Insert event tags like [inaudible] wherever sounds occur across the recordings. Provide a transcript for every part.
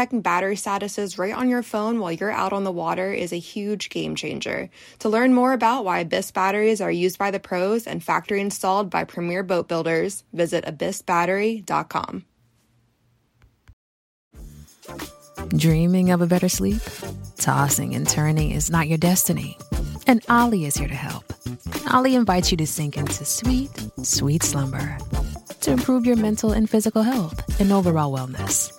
checking battery statuses right on your phone while you're out on the water is a huge game changer. To learn more about why Abyss batteries are used by the pros and factory installed by premier boat builders, visit abyssbattery.com. Dreaming of a better sleep? Tossing and turning is not your destiny. And OLLY is here to help. OLLY invites you to sink into sweet, sweet slumber to improve your mental and physical health and overall wellness.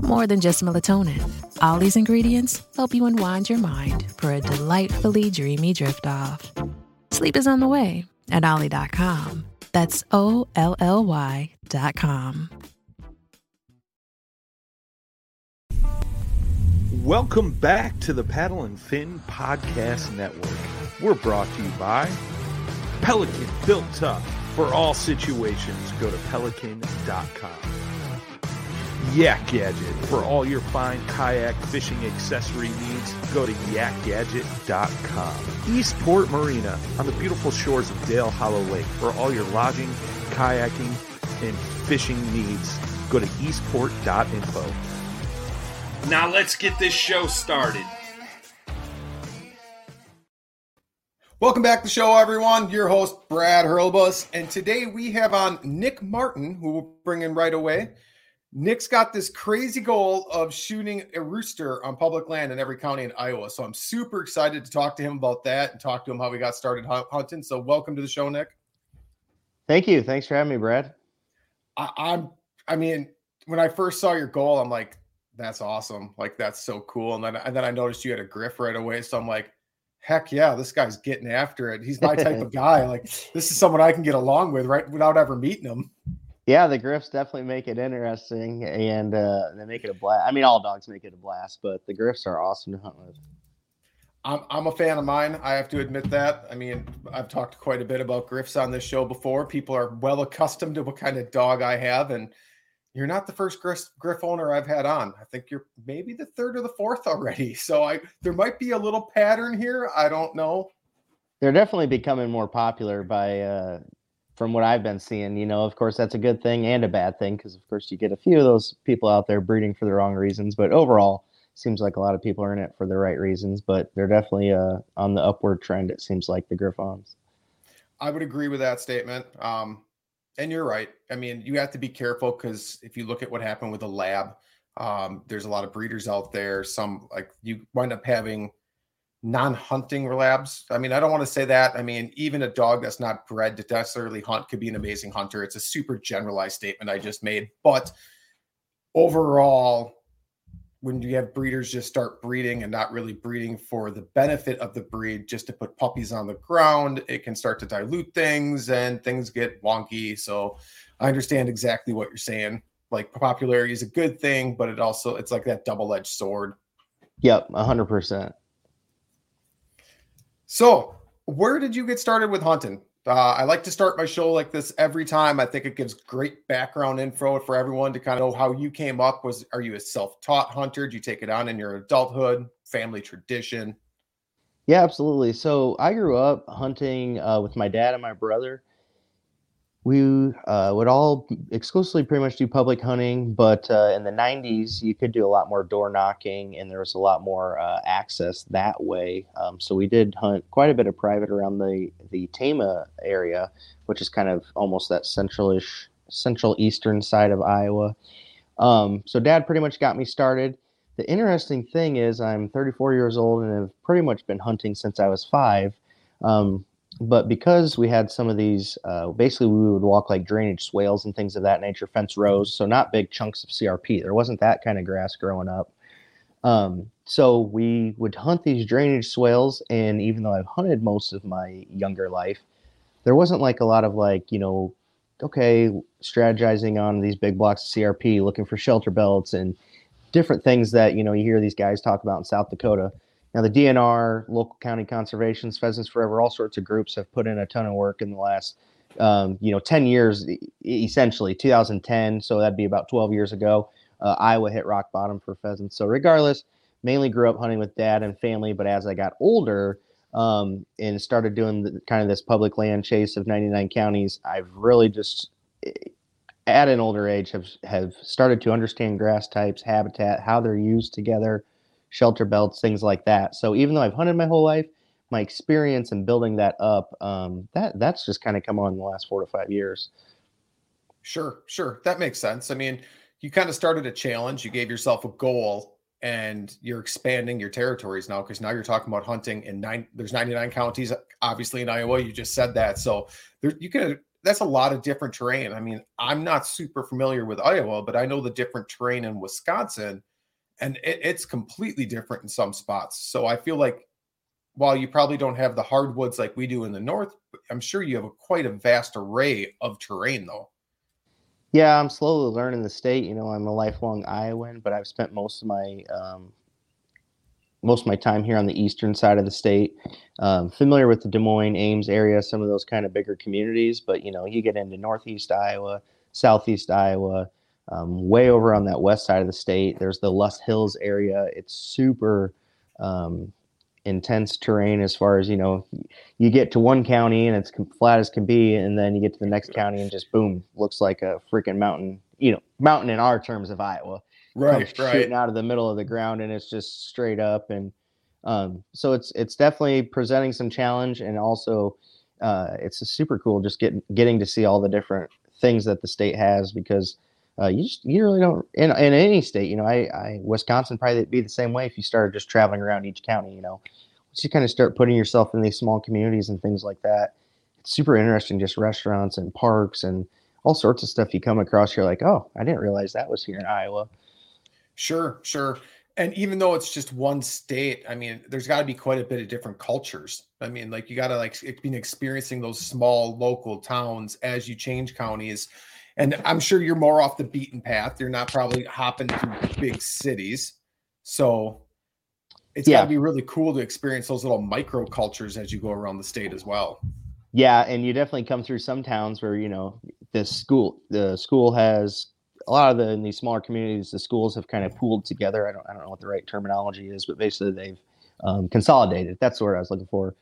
More than just melatonin, OLLY's ingredients help you unwind your mind for a delightfully dreamy drift off. Sleep is on the way at OLLY.com. That's O L L Y.com. Welcome back to the Paddle and Fin Podcast Network. We're brought to you by Pelican Built Tough for all situations. Go to pelican.com. Yak Gadget. For all your fine kayak fishing accessory needs, go to yakgadget.com. Eastport Marina on the beautiful shores of Dale Hollow Lake. For all your lodging, kayaking, and fishing needs, go to eastport.info. Now let's get this show started. Welcome back to the show, everyone. Your host, Brad Hurlbus. And today we have on Nick Martin, who we'll bring in right away. Nick's got this crazy goal of shooting a rooster on public land in every county in Iowa. So I'm super excited to talk to him about that and talk to him how we got started hunting. So welcome to the show, Nick. Thank you. Thanks for having me, Brad. I, I'm I mean, when I first saw your goal, I'm like, that's awesome. Like that's so cool. And then and then I noticed you had a griff right away. So I'm like, heck yeah, this guy's getting after it. He's my type of [laughs] guy. Like this is someone I can get along with, right? Without ever meeting him. Yeah, the griffs definitely make it interesting, and uh, they make it a blast. I mean, all dogs make it a blast, but the griffs are awesome to hunt with. I'm, I'm a fan of mine. I have to admit that. I mean, I've talked quite a bit about griffs on this show before. People are well accustomed to what kind of dog I have, and you're not the first griff, griff owner I've had on. I think you're maybe the third or the fourth already. [laughs] So I there might be a little pattern here. I don't know. They're definitely becoming more popular by uh, from what I've been seeing. You know, of course, that's a good thing and a bad thing because, of course, you get a few of those people out there breeding for the wrong reasons. But overall, seems like a lot of people are in it for the right reasons. But they're definitely uh, on the upward trend. It seems like the Griffons. I would agree with that statement. Um, and you're right. I mean, you have to be careful because if you look at what happened with the lab, um, there's a lot of breeders out there. Some like you wind up having non-hunting labs. I mean, I don't want to say that. I mean, even a dog that's not bred to necessarily hunt could be an amazing hunter. It's a super generalized statement I just made, but overall, when you have breeders just start breeding and not really breeding for the benefit of the breed, just to put puppies on the ground, it can start to dilute things and things get wonky. So I understand exactly what you're saying. Like popularity is a good thing, but it also it's like that double-edged sword. Yep, hundred percent. So, where did you get started with hunting? Uh, I like to start my show like this every time. I think it gives great background info for everyone to kind of know how you came up. Was are you a self-taught hunter? Did you take it on in your adulthood? Family tradition? Yeah, absolutely. So I grew up hunting uh, with my dad and my brother we uh, would all exclusively pretty much do public hunting, but uh, in the 90s, you could do a lot more door knocking and there was a lot more uh, access that way. Um, so we did hunt quite a bit of private around the, the Tama area, which is kind of almost that centralish, central eastern side of Iowa. Um, so dad pretty much got me started. The interesting thing is, I'm 34 years old and have pretty much been hunting since I was five. Um, but because we had some of these, uh, basically we would walk like drainage swales and things of that nature, fence rows, so not big chunks of CRP. There wasn't that kind of grass growing up. Um, so we would hunt these drainage swales, and even though I've hunted most of my younger life, there wasn't like a lot of like you know, okay, strategizing on these big blocks of CRP, looking for shelter belts, and different things that you know you hear these guys talk about in South Dakota. Now the DNR, local county conservations, Pheasants Forever, all sorts of groups have put in a ton of work in the last um, you know 10 years essentially 2010 so that'd be about 12 years ago uh, iowa hit rock bottom for pheasants. So regardless mainly grew up hunting with dad and family but as i got older um, and started doing the, kind of this public land chase of 99 counties i've really just at an older age have have started to understand grass types habitat how they're used together shelter belts things like that so even though i've hunted my whole life my experience in building that up, um, that that's just kind of come on in the last four to five years. Sure, sure, that makes sense. I mean, you kind of started a challenge. You gave yourself a goal, and you're expanding your territories now because now you're talking about hunting in nine. There's 99 counties, obviously in Iowa. You just said that, so there you can. That's a lot of different terrain. I mean, I'm not super familiar with Iowa, but I know the different terrain in Wisconsin, and it, it's completely different in some spots. So I feel like while you probably don't have the hardwoods like we do in the north, I'm sure you have a, quite a vast array of terrain though. Yeah, I'm slowly learning the state. You know, I'm a lifelong Iowan, but I've spent most of my um, most of my time here on the eastern side of the state. Um, familiar with the Des Moines, Ames area, some of those kind of bigger communities. But you know, you get into northeast Iowa, southeast Iowa, um, way over on that west side of the state. There's the Loess Hills area. It's super um, intense terrain as far as you know you get to one county and it's flat as can be and then you get to the next county and just boom looks like a freaking mountain you know mountain in our terms of iowa right right shooting out of the middle of the ground and it's just straight up and um, so it's it's definitely presenting some challenge and also uh, it's super cool just getting getting to see all the different things that the state has because uh, you just you really don't in, in any state. You know, I, I Wisconsin probably be the same way if you started just traveling around each county. You know, once you kind of start putting yourself in these small communities and things like that, it's super interesting. Just restaurants and parks and all sorts of stuff you come across. You're like, oh, I didn't realize that was here in Iowa. Sure, sure. And even though it's just one state, I mean, there's got to be quite a bit of different cultures. I mean, like you got to like be experiencing those small local towns as you change counties and I'm sure you're more off the beaten path. You're not probably hopping through big cities. So it's yeah. got to be really cool to experience those little micro cultures as you go around the state as well. Yeah, and you definitely come through some towns where you know the school the school has a lot of the in these smaller communities the schools have kind of pooled together. I don't I don't know what the right terminology is, but basically they've um, consolidated. That's the word I was looking for.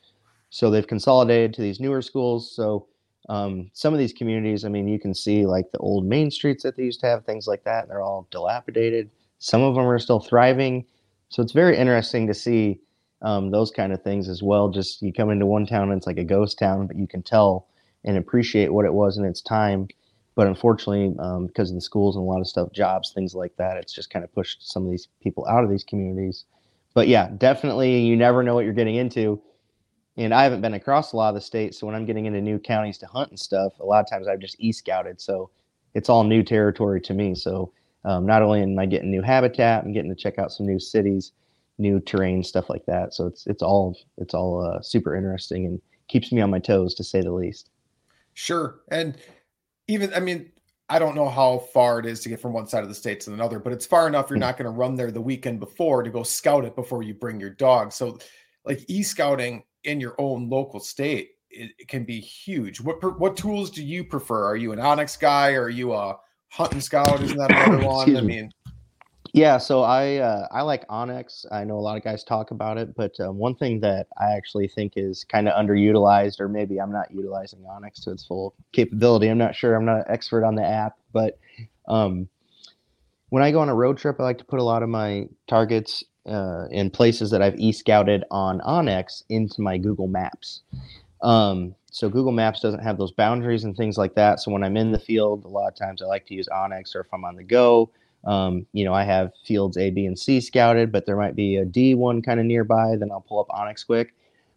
So they've consolidated to these newer schools. So um, some of these communities, I mean, you can see like the old main streets that they used to have, things like that. And they're all dilapidated. Some of them are still thriving. So it's very interesting to see um, those kind of things as well. Just you come into one town and it's like a ghost town, but you can tell and appreciate what it was in its time. But unfortunately, um, because of the schools and a lot of stuff, jobs, things like that, it's just kind of pushed some of these people out of these communities. But yeah, definitely, you never know what you're getting into and I haven't been across a lot of the states. So when I'm getting into new counties to hunt and stuff, a lot of times I've just e scouted. So it's all new territory to me. So um, not only am I getting new habitat, I'm getting to check out some new cities, new terrain, stuff like that. So it's it's all it's all uh, super interesting and keeps me on my toes to say the least. Sure, and even I mean I don't know how far it is to get from one side of the state to another, but it's far enough you're hmm. not going to run there the weekend before to go scout it before you bring your dog. So like e scouting in your own local state it, can be huge. What what tools do you prefer? Are you an onX guy? Or are you a hunting scout? Isn't that another [coughs] one? I mean, yeah. So I uh, I like onX. I know a lot of guys talk about it, but um, one thing that I actually think is kind of underutilized, or maybe I'm not utilizing onX to its full capability. I'm not sure. I'm not an expert on the app, but um, when I go on a road trip, I like to put a lot of my targets uh, in places that I've e-scouted on onX into my Google Maps. Um, so Google Maps doesn't have those boundaries and things like that. So when I'm in the field, a lot of times I like to use onX, or if I'm on the go, um, you know, I have fields A, B, and C scouted, but there might be a D one kind of nearby. Then I'll pull up onX quick.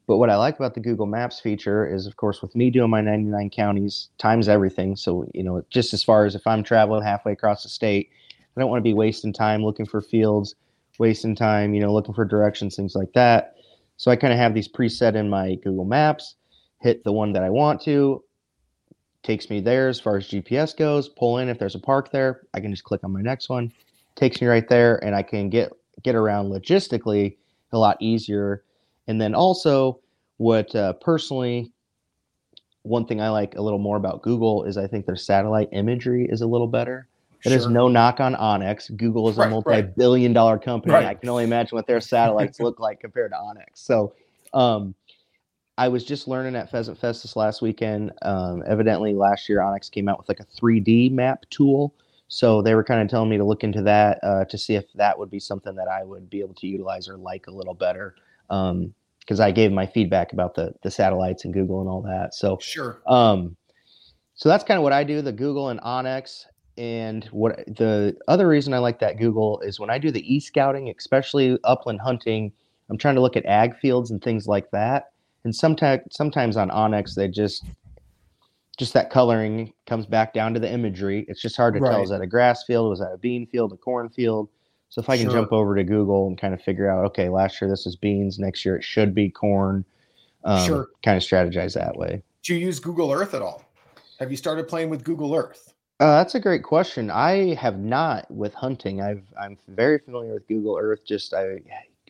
But what I like about the Google Maps feature is, of course, with me doing my 99 counties, times everything. So, you know, just as far as if I'm traveling halfway across the state, I don't want to be wasting time looking for fields wasting time, you know, looking for directions, things like that. So I kind of have these preset in my Google Maps, hit the one that I want to, takes me there as far as GPS goes, pull in if there's a park there, I can just click on my next one. takes me right there, and I can get get around logistically a lot easier. And then also, what uh, personally, one thing I like a little more about Google is I think their satellite imagery is a little better. That is Sure. no knock on onX. Google is Right, a multi-billion dollar company. Right. I can only imagine what their satellites [laughs] look like compared to onX. So, um, I was just learning at Pheasant Fest this last weekend. Um, evidently, last year onX came out with like a 3D map tool. So they were kind of telling me to look into that uh, to see if that would be something that I would be able to utilize or like a little better. Because I gave my feedback about the the satellites and Google and all that. So Sure. um, so that's kind of what I do, the Google and onX. And what the other reason I like that Google is when I do the e scouting, especially upland hunting, I'm trying to look at ag fields and things like that. And sometimes sometimes on onX, they just just that coloring comes back down to the imagery. It's just hard to tell is that a grass field, was that a bean field, a corn field? So if I can Sure. jump over to Google and kind of figure out, okay, last year this was beans, next year it should be corn. Um, Sure. Kind of strategize that way. Do you use Google Earth at all? Have you started playing with Google Earth? Uh, that's a great question. I have not with hunting. I've I'm very familiar with Google Earth. Just I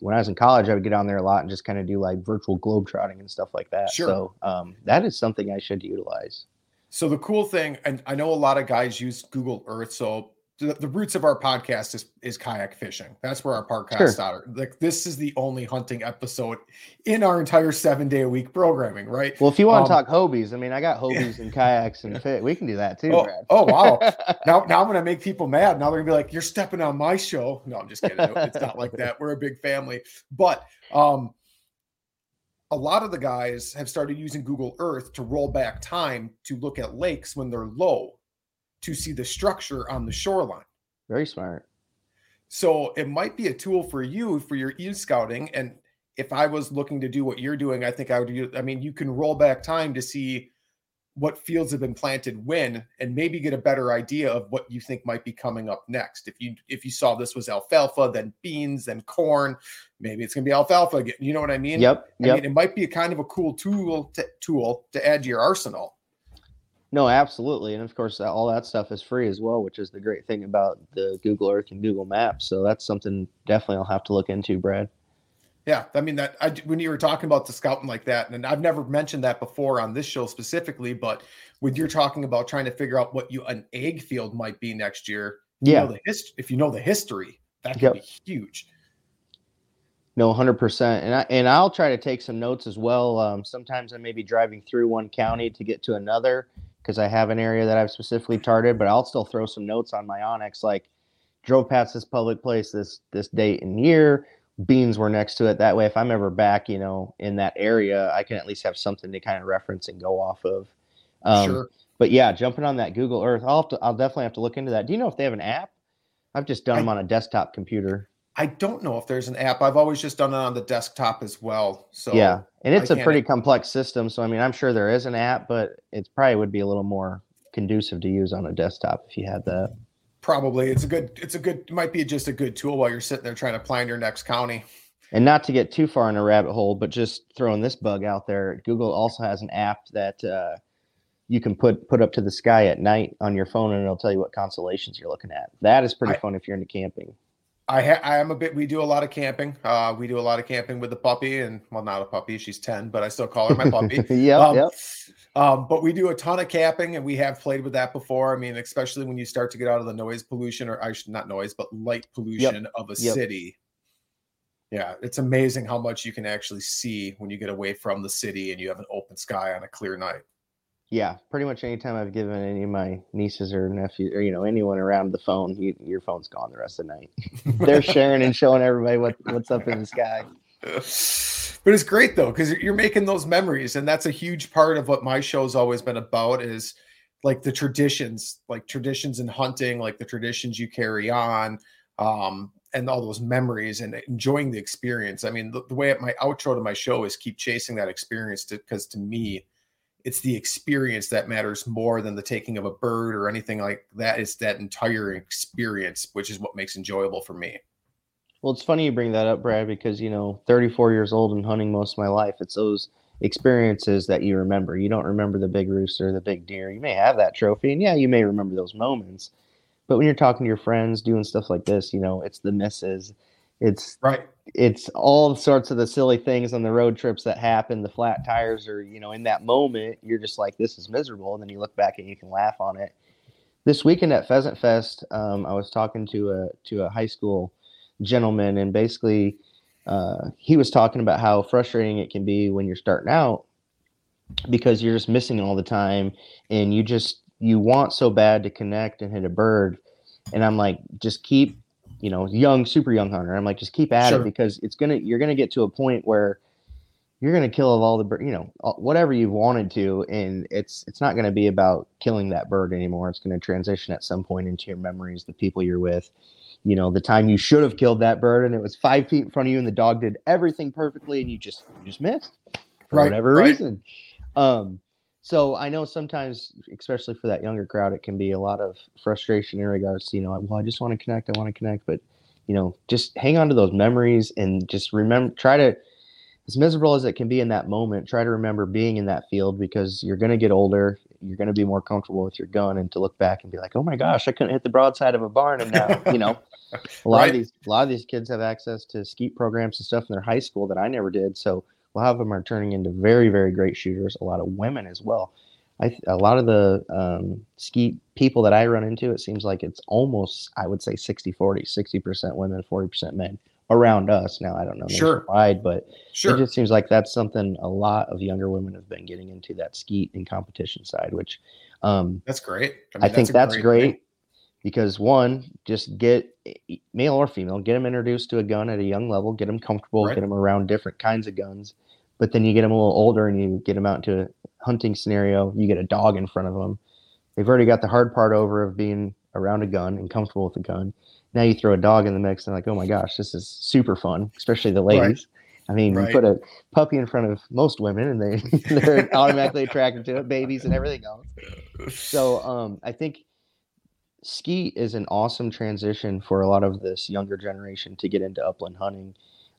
when I was in college, I would get on there a lot and just kind of do like virtual globe trotting and stuff like that. Sure. So um, that is something I should utilize. So the cool thing, and I know a lot of guys use Google Earth. So the, the roots of our podcast is is kayak fishing. That's where our podcast Sure. started. Like this is the only hunting episode in our entire seven day a week programming, right? Well, if you want Um, to talk Hobies, I mean, I got [laughs] Hobies and kayaks and fit. We can do that too, Oh, Brad. oh, wow. [laughs] now, now I'm gonna make people mad. Now they're gonna be like, "You're stepping on my show." No, I'm just kidding. It's not like that. We're a big family, but um, a lot of the guys have started using Google Earth to roll back time to look at lakes when they're low, to see the structure on the shoreline. Very smart. So it might be a tool for you for your e scouting. And if I was looking to do what you're doing, I think I would. do- I mean, you can roll back time to see what fields have been planted when, and maybe get a better idea of what you think might be coming up next. If you if you saw this was alfalfa, then beans, then corn, maybe it's gonna be alfalfa again. You know what I mean? Yep. I Yep. mean, it might be a kind of a cool tool to, tool to add to your arsenal. No, absolutely. And of course, all that stuff is free as well, which is the great thing about the Google Earth and Google Maps. So that's something definitely I'll have to look into, Brad. Yeah, I mean that I, when you were talking about the scouting like that, and I've never mentioned that before on this show specifically, but when you're talking about trying to figure out what you an egg field might be next year, you Yeah. know the hist- if you know the history, that could Yep. be huge. No, hundred percent, and I and I'll try to take some notes as well. Um, sometimes I may be driving through one county to get to another because I have an area that I've specifically targeted, but I'll still throw some notes on my onX, like drove past this public place this this date and year. Beans were next to it. That way, if I'm ever back, you know, in that area, I can at least have something to kind of reference and go off of. Um, sure. But yeah, jumping on that Google Earth, I'll have to, I'll definitely have to look into that. Do you know if they have an app? I've just done I- them on a desktop computer. I don't know if there's an app. I've always just done it on the desktop as well. So yeah, and it's a can't- pretty complex system. So I mean, I'm sure there is an app, but it probably would be a little more conducive to use on a desktop if you had that. probably it's a good it's a good might be just a good tool while you're sitting there trying to plan your next county. And not to get too far in a rabbit hole, but just throwing this bug out there, Google also has an app that uh, you can put put up to the sky at night on your phone, and it'll tell you what constellations you're looking at. That is pretty I- fun if you're into camping. I ha- I am a bit. We do a lot of camping. Uh, we do a lot of camping with the puppy, and well, not a puppy. She's ten, but I still call her my puppy. [laughs] yep, um, yep. um, but we do a ton of camping, and we have played with that before. I mean, especially when you start to get out of the noise pollution, or I should not noise, but light pollution of a Yep. city. Yeah, it's amazing how much you can actually see when you get away from the city and you have an open sky on a clear night. Yeah, pretty much anytime I've given any of my nieces or nephews or you know anyone around the phone, you, your phone's gone the rest of the night. [laughs] They're [laughs] sharing and showing everybody what what's up in the sky. [sighs] but it's great though because you're making those memories and that's a huge part of what my show's always been about is like the traditions like traditions in hunting like the traditions you carry on um and all those memories and enjoying the experience i mean the, the way my outro to my show is keep chasing that experience because to me it's the experience that matters more than the taking of a bird or anything like that it's that entire experience which is what makes enjoyable for me Well, it's funny you bring that up, Brad, because you know, 34 years old and hunting most of my life. It's those experiences that you remember. You don't remember the big rooster, the big deer. You may have that trophy, and yeah, you may remember those moments, But when you're talking to your friends, doing stuff like this, you know, it's the misses, it's right, it's all sorts of the silly things on the road trips that happen. The flat tires, or you know, in that moment, you're just like, this is miserable, and then you look back and you can laugh on it. This weekend at Pheasant Fest, um, I was talking to a to a high school gentleman, and basically, uh, he was talking about how frustrating it can be when you're starting out because you're just missing all the time, and you just you want so bad to connect and hit a bird, and I'm like, just keep, you know, young, super young hunter. I'm like, just keep at sure. it because it's gonna you're gonna get to a point where you're going to kill all the bird, you know, whatever you've wanted to, and it's it's not going to be about killing that bird anymore. It's going to transition at some point into your memories, the people you're with, you know, the time you should have killed that bird and it was five feet in front of you, and the dog did everything perfectly, and you just you just missed for right, whatever right. reason. Um, so I know sometimes, especially for that younger crowd, it can be a lot of frustration in regards to you know, well, I just want to connect, I want to connect, but you know, just hang on to those memories and just remember, try to as miserable as it can be in that moment, try to remember being in that field because you're going to get older. You're going to be more comfortable with your gun, and to look back and be like, "Oh my gosh, I couldn't hit the broadside of a barn," and now you know, [laughs] a lot right. of these a lot of these kids have access to skeet programs and stuff in their high school that I never did. So lot of them are turning into very very great shooters. A lot of women as well. I, a lot of the um, skeet people that I run into, it seems like it's almost, I would say 60 40, 60% women, 40% men around us. Now I don't know sure. wide, but sure. it just seems like that's something a lot of younger women have been getting into that skeet and competition side, which um, that's great. I, mean, I think that's, that's great, great because one, just get male or female, get them introduced to a gun at a young level, get them comfortable, right. get them around different kinds of guns. But then you get them a little older and you get them out into a hunting scenario. You get a dog in front of them. They've already got the hard part over of being around a gun and comfortable with a gun now you throw a dog in the mix and like, oh my gosh, this is super fun, especially the ladies. Right. I mean, right. you put a puppy in front of most women and they [laughs] they're automatically attracted to it, babies and everything else. So um, I think skeet is an awesome transition for a lot of this younger generation to get into upland hunting.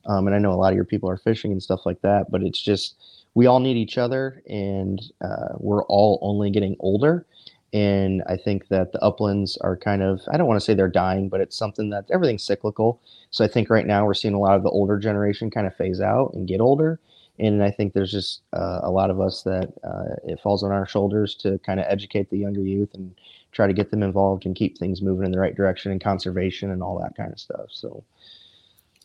Um, and I know a lot of your people are fishing and stuff like that, but it's just we all need each other, and uh, we're all only getting older. And I think that the uplands are kind of, I don't want to say they're dying, but it's something that everything's cyclical. So I think right now we're seeing a lot of the older generation kind of phase out and get older. And I think there's just uh, a lot of us that uh, it falls on our shoulders to kind of educate the younger youth and try to get them involved and keep things moving in the right direction and conservation and all that kind of stuff. So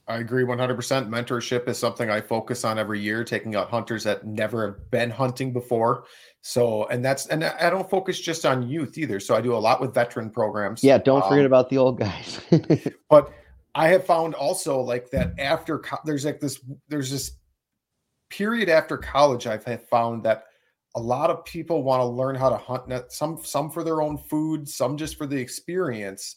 I agree 100%. Mentorship is something I focus on every year, taking out hunters that never have been hunting before so, and that's, and I don't focus just on youth either. So I do a lot with veteran programs. Yeah. Don't um, forget about the old guys. [laughs] but I have found also like that after co- there's like this, there's this period after college, I've found that a lot of people want to learn how to hunt some, some for their own food, some just for the experience.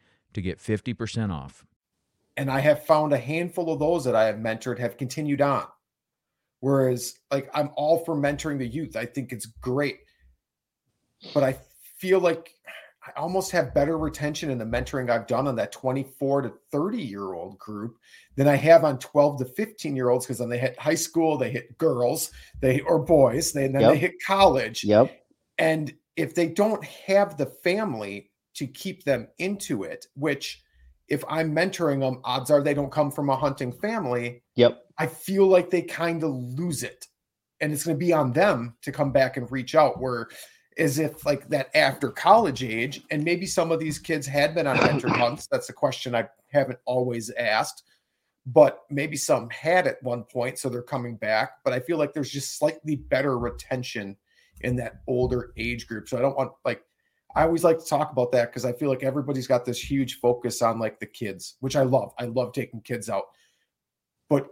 to get 50% off. And I have found a handful of those that I have mentored have continued on. Whereas, like, I'm all for mentoring the youth. I think it's great. But I feel like I almost have better retention in the mentoring I've done on that 24 to 30 year old group than I have on 12 to 15 year olds because then they hit high school, they hit girls, they or boys, they, and then yep. they hit college. Yep. And if they don't have the family to keep them into it, which if I'm mentoring them, odds are they don't come from a hunting family. Yep. I feel like they kind of lose it. And it's going to be on them to come back and reach out. Where as if like that after college age, and maybe some of these kids had been on mentor [coughs] hunts. That's a question I haven't always asked, but maybe some had at one point, so they're coming back. But I feel like there's just slightly better retention in that older age group. So I don't want like I always like to talk about that because I feel like everybody's got this huge focus on like the kids, which I love. I love taking kids out. But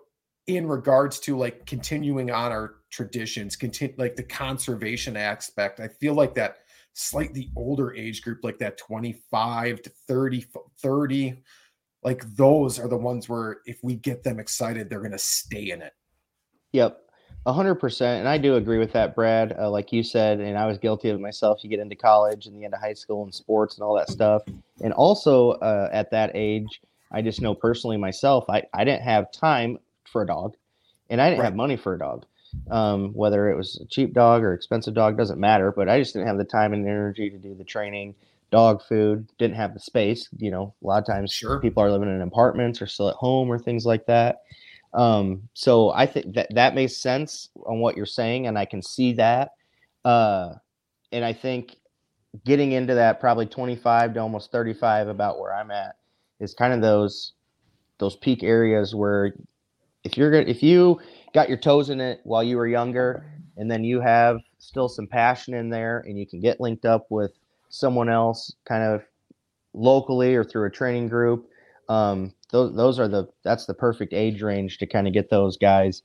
in regards to like continuing on our traditions, continue like the conservation aspect, I feel like that slightly older age group, like that 25 to 30, 30, like those are the ones where if we get them excited, they're going to stay in it. Yep hundred percent, and I do agree with that, Brad. Uh, like you said, and I was guilty of it myself. You get into college and the end of high school and sports and all that stuff, and also uh, at that age, I just know personally myself, I I didn't have time for a dog, and I didn't right. have money for a dog. Um, whether it was a cheap dog or expensive dog doesn't matter, but I just didn't have the time and energy to do the training, dog food, didn't have the space. You know, a lot of times sure. people are living in apartments or still at home or things like that. Um, so I think that that makes sense on what you're saying, and I can see that. Uh, and I think getting into that probably 25 to almost 35 about where I'm at is kind of those those peak areas where if you're good if you got your toes in it while you were younger and then you have still some passion in there and you can get linked up with someone else kind of locally or through a training group um, those those are the that's the perfect age range to kind of get those guys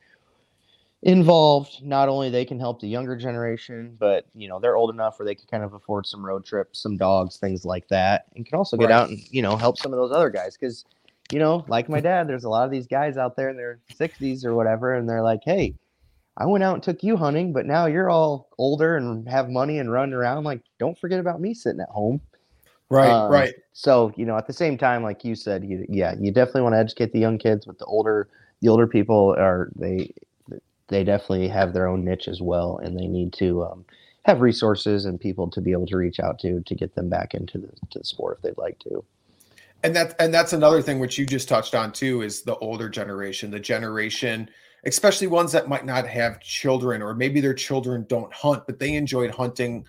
involved. Not only they can help the younger generation, but you know they're old enough where they can kind of afford some road trips, some dogs, things like that, and can also get right. out and you know help some of those other guys because you know like my dad, there's a lot of these guys out there in their 60s or whatever, and they're like, hey. I went out and took you hunting, but now you're all older and have money and run around. Like, don't forget about me sitting at home. Right, um, right. So you know, at the same time, like you said, you, yeah, you definitely want to educate the young kids, but the older the older people are they they definitely have their own niche as well, and they need to um, have resources and people to be able to reach out to to get them back into the, to the sport if they'd like to. And that and that's another thing which you just touched on too is the older generation, the generation, especially ones that might not have children or maybe their children don't hunt, but they enjoyed hunting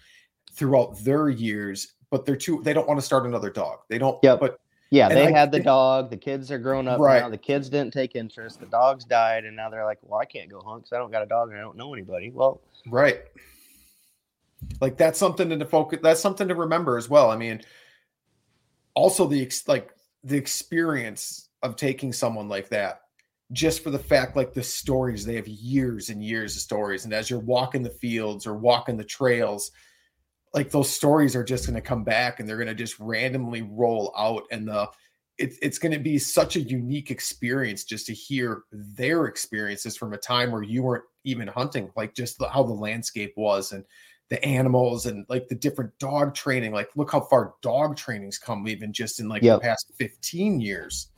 throughout their years but they're too they don't want to start another dog. They don't yep. but yeah, they I, had the dog. The kids are grown up right. now. The kids didn't take interest. The dogs died, and now they're like, "Well, I can't go hunt because I don't got a dog and I don't know anybody." Well, right. Like that's something to focus. That's something to remember as well. I mean, also the ex- like the experience of taking someone like that, just for the fact like the stories they have years and years of stories, and as you're walking the fields or walking the trails, like those stories are just going to come back and they're going to just randomly roll out and the it, it's going to be such a unique experience just to hear their experiences from a time where you weren't even hunting like just the, how the landscape was and the animals and like the different dog training like look how far dog training's come even just in like yep. the past 15 years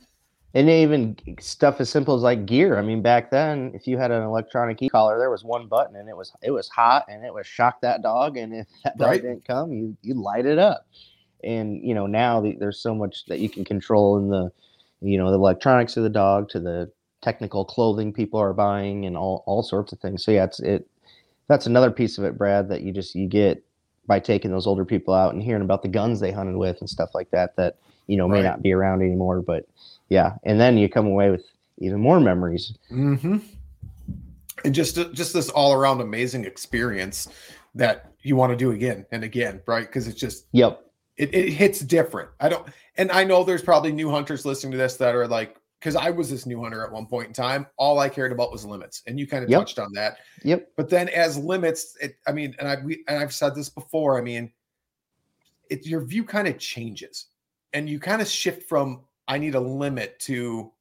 and even stuff as simple as like gear. I mean, back then, if you had an electronic e-collar, there was one button, and it was it was hot, and it was shock that dog, and if that dog right. didn't come, you you light it up. And you know now the, there's so much that you can control in the, you know, the electronics of the dog to the technical clothing people are buying and all all sorts of things. So yeah, it's it. That's another piece of it, Brad, that you just you get by taking those older people out and hearing about the guns they hunted with and stuff like that. That you know may not be around anymore, but yeah, and then you come away with even more memories. Mm-hmm. And just just this all around amazing experience that you want to do again and again, right? Because it's just yep, it, it hits different. I don't, and I know there's probably new hunters listening to this that are like, because I was this new hunter at one point in time. All I cared about was limits, and you kind of Yep. touched on that. Yep. But then as limits, it, I mean, and I we, and I've said this before. I mean, it your view kind of changes, and you kind of shift from I need a limit to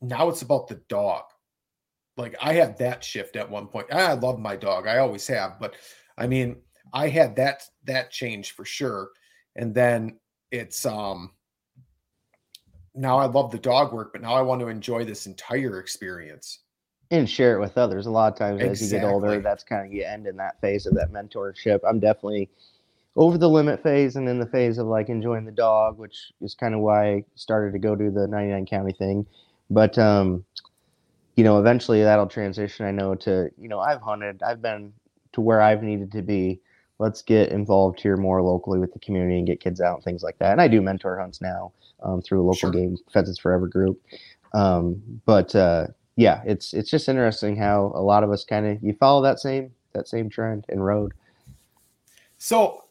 now it's about the dog. Like I had that shift at one point. I love my dog. I always have, but I mean, I had that that change for sure. And then it's um now I love the dog work, but now I want to enjoy this entire experience. and share it with others. A lot of times as you get older, that's kind of you end in that phase of that mentorship. I'm definitely over the limit phase and then the phase of like enjoying the dog, which is kind of why I started to go do the 99 county thing. But um, you know, eventually that'll transition. I know to you know I've hunted, I've been to where I've needed to be. Let's get involved here more locally with the community and get kids out and things like that. And I do mentor hunts now um, through a local Sure. game, Pheasants Forever group. Um, but uh, yeah, it's it's just interesting how a lot of us kind of you follow that same that same trend and road. So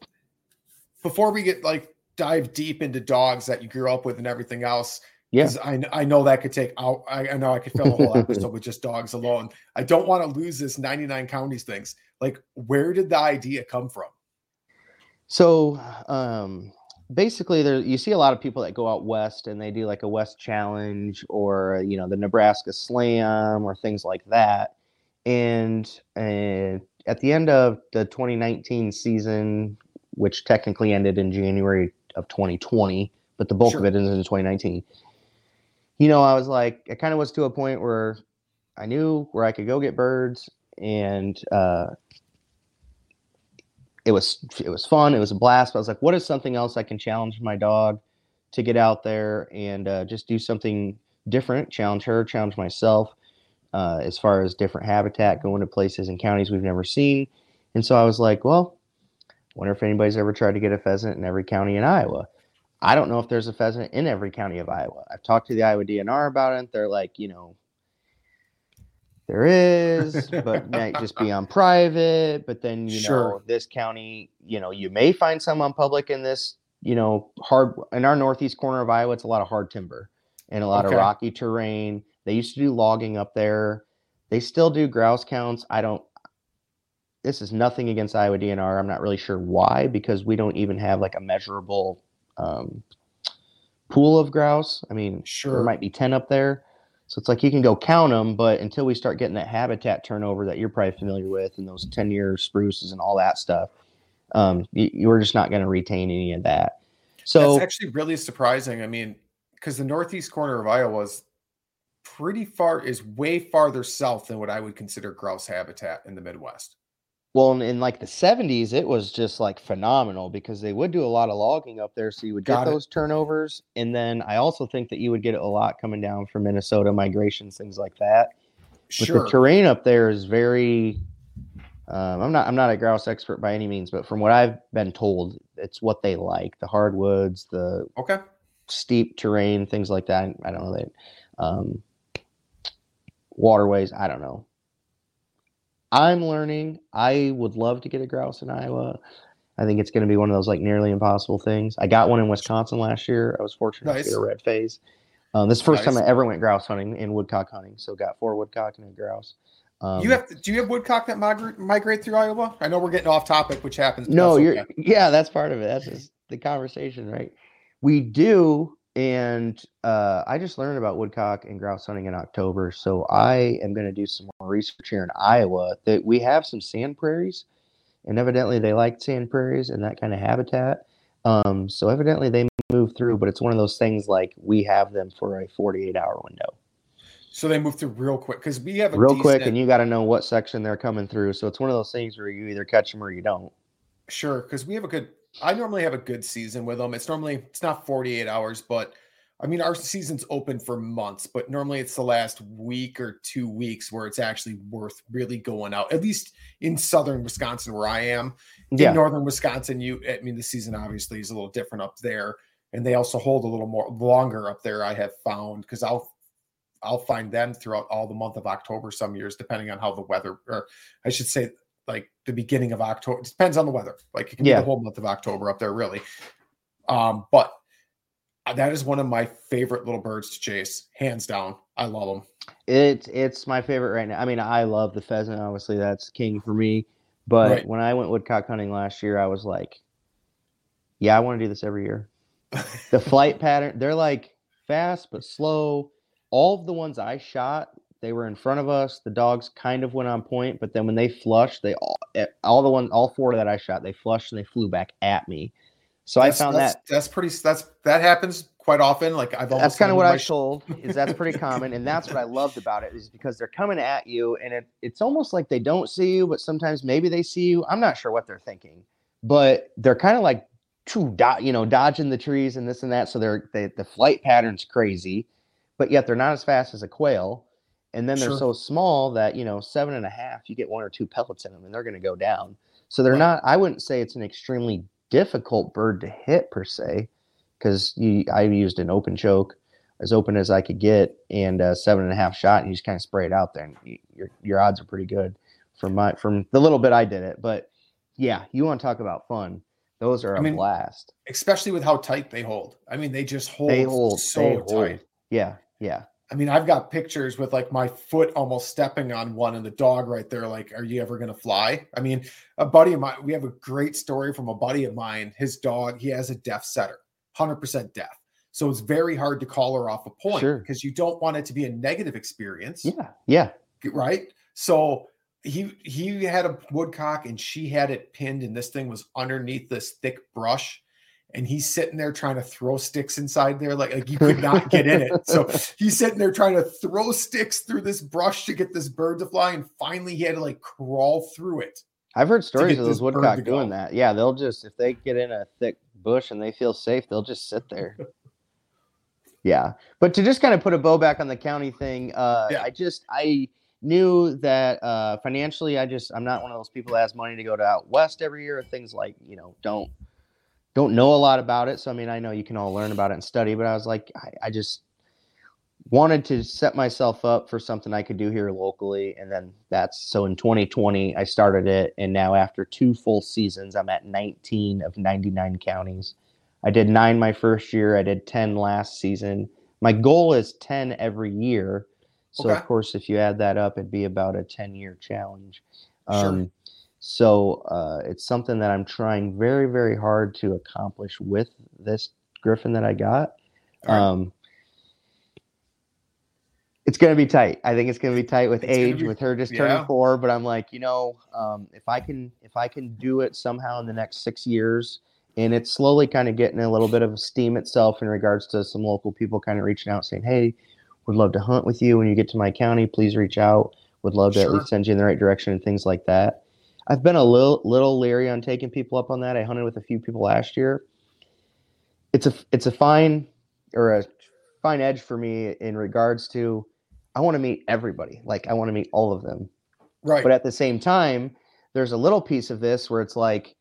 before we get like dive deep into dogs that you grew up with and everything else, Yeah. 'cause I, I know that could take out. I, I know I could fill a whole [laughs] episode with just dogs alone. I don't want to lose this 99 counties things. Like, where did the idea come from? So um, basically, there you see a lot of people that go out west and they do like a West Challenge or you know the Nebraska Slam or things like that. And uh, at the end of the 2019 season, which technically ended in January of 2020, but the bulk Sure. of it is in 2019. You know, I was like, I kind of was to a point where I knew where I could go get birds, and uh, it was it was fun. It was a blast. But I was like, what is something else I can challenge my dog to get out there and uh, just do something different? Challenge her, challenge myself, uh, as far as different habitat, going to places and counties we've never seen. And so I was like, well, wonder if anybody's ever tried to get a pheasant in every county in Iowa. I don't know if there's a pheasant in every county of Iowa. I've talked to the Iowa DNR about it. They're like, you know, there is, but [laughs] might just be on private. But then, you know, this county, you know, you may find some on public in this, you know, hard in our northeast corner of Iowa. It's a lot of hard timber and a lot Okay. of rocky terrain. They used to do logging up there. They still do grouse counts. I don't. This is nothing against Iowa DNR. I'm not really sure why because we don't even have like a measurable um, pool of grouse. I mean, Sure. there might be 10 up there. So it's like you can go count them, but until we start getting that habitat turnover that you're probably familiar with and those 10 year spruces and all that stuff, um, you, you're just not going to retain any of that. So That's actually really surprising. I mean, because the northeast corner of Iowa is pretty far, is way farther south than what I would consider grouse habitat in the Midwest. Well, in, in like the 70s, it was just like phenomenal because they would do a lot of logging up there. So you would get it. those turnovers. And then I also think that you would get a lot coming down from Minnesota migrations, things like that. But Sure. the terrain up there is very. Um, I'm not. I'm not a grouse expert by any means, but from what I've been told, it's what they like: the hardwoods, the okay. steep terrain, things like that. I don't know that. Um, waterways. I don't know. I'm learning. I would love to get a grouse in Iowa. I think it's going to be one of those like nearly impossible things. I got one in Wisconsin last year. I was fortunate to Nice. get a red phase. Um, this is the first time I ever went grouse hunting and woodcock hunting. So got four woodcock and a grouse. Um, you have do you have woodcock that migrate migrate through Iowa? I know we're getting off topic, which happens. no, you're okay. yeah, that's part of it. That's just the conversation, right? We do, and uh, I just learned about woodcock and grouse hunting in October, so I am going to do some more research here in Iowa. That we have some sand prairies, and evidently they like sand prairies and that kind of habitat. Um, so evidently they move through, but it's one of those things like we have them for a 48 hour window, So they move through real quick because we have a real quick, and you got to know what section they're coming through. So it's one of those things where you either catch them or you don't. Sure, because we have a good. I normally have a good season with them. It's normally it's not 48 hours, but I mean our season's open for months, but normally it's the last week or two weeks where it's actually worth really going out. At least in southern Wisconsin, where I am. Yeah, In northern Wisconsin, you I mean the season obviously is a little different up there, and they also hold a little more longer up there. I have found because I'll I'll find them throughout all the month of October some years, depending on how the weather, or I should say, like the beginning of October. It depends on the weather. Like it can be the whole month of October up there, really. Um, but That is one of my favorite little birds to chase, hands down. I love them. It's it's my favorite right now. I mean, I love the pheasant. Obviously, that's king for me. But Right. when I went woodcock hunting last year, I was like, yeah, I want to do this every year. [laughs] The flight pattern, they're like fast but slow. All of the ones I shot, they were in front of us. The dogs kind of went on point, but then when they flushed, they all eh, all the one all four that I shot, they flushed and they flew back at me. So That's- I found that's, that that's pretty. That's that happens quite often. Like I've almost that's kind of what I sh- told is that's pretty [laughs] common, and that's what I loved about it is because they're coming at you, and it, it's almost like they don't see you, but sometimes maybe they see you. I'm not sure what they're thinking, but they're kind of like two dot, you know, dodging the trees and this and that. So they're they, the flight pattern's crazy, but yet they're not as fast as a quail, and then they're Sure. so small that you know seven and a half, you get one or two pellets in them, and they're going to go down. So they're Right. not. I wouldn't say it's an extremely difficult bird to hit per se because I used an open choke as open as I could get and a seven and a half shot, and you just kind of spray it out there, and y- your your odds are pretty good from my from the little bit I did it. But yeah, you want to talk about fun? Those are a mean, blast. especially with how tight they hold. I mean, they just hold, They hold so they tight. Yeah, yeah. I mean, I've got pictures with like my foot almost stepping on one and the dog right there. Like, are you ever going to fly? I mean, a buddy of mine, we have a great story from a buddy of mine. His dog, he has a deaf setter, 100% deaf. So it's very hard to call her off a point Sure. because you don't want it to be a negative experience. Yeah, yeah. right? So he he had a woodcock and she had it pinned, and this thing was underneath this thick brush. And he's sitting there trying to throw sticks inside there, like, like you could not [laughs] get in it. So he's sitting there trying to throw sticks through this brush to get this bird to fly. And finally, he had to like crawl through it. I've heard stories of those woodcock doing that. Yeah, they'll just if they get in a thick bush and they feel safe, they'll just sit there. [laughs] yeah, but to just kind of put a bow back on the county thing, uh, Yeah. I just I knew that uh, financially, I just I'm not one of those people that has money to go to out west every year or things like you know don't don't know a lot about it. So I mean, I know you can all learn about it and study, but I was like, I, I just wanted to set myself up for something I could do here locally. And then that's so in 2020, I started it. And now, after two full seasons, I'm at 19 of 99 counties. I did nine my first year, I did 10 last season. My goal is 10 every year. So, Okay. of course, if you add that up, it'd be about a 10 year challenge. Sure. Um, So, uh, it's something that I'm trying very, very hard to accomplish with this Griffon that I got. Right. Um, it's going to be tight. I think it's going to be tight with It's age, be- with her just yeah. turning four. But I'm like, you know, um, if I can, if I can do it somehow in the next six years, and it's slowly kind of getting a little bit of steam itself in regards to some local people kind of reaching out saying, hey, would love to hunt with you when you get to my county. Please reach out. Would love to at least send you in the right direction and things like that. I've been a little little leery on taking people up on that. I hunted with a few people last year. It's a it's a fine or a fine edge for me in regards to I want to meet everybody. Like I want to meet all of them. Right. But at the same time, there's a little piece of this where it's like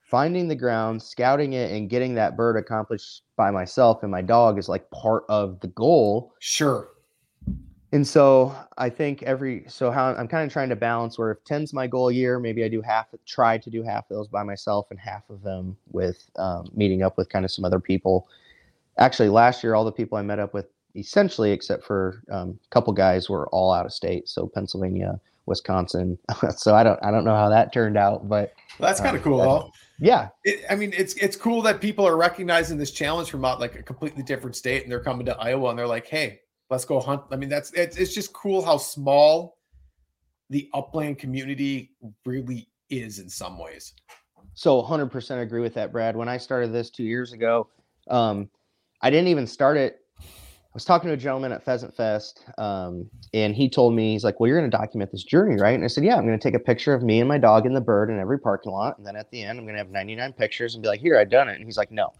finding the ground, scouting it, and getting that bird accomplished by myself and my dog is like part of the goal. sure. And so I think every so how I'm kind of trying to balance where if 10's my goal year, maybe I do half try to do half of those by myself and half of them with um, meeting up with kind of some other people. Actually, last year all the people I met up with essentially except for um, a couple guys were all out of state, so Pennsylvania, Wisconsin. [laughs] so I don't I don't know how that turned out, but That's kind of Um, cool, that- yeah, It, I mean, it's it's cool that people are recognizing this challenge from out like a completely different state, and they're coming to Iowa, and they're like, "Hey, let's go hunt." I mean, that's it's it's just cool how small the upland community really is in some ways. So 100% agree with that, Brad. When I started this two years ago, um, I didn't even start it. I was talking to a gentleman at Pheasant Fest, um, and he told me, he's like, Well, you're going to document this journey, right? And I said, Yeah, I'm going to take a picture of me and my dog and the bird in every parking lot. And then at the end, I'm going to have 99 pictures and be like, Here, I've done it. And he's like, No,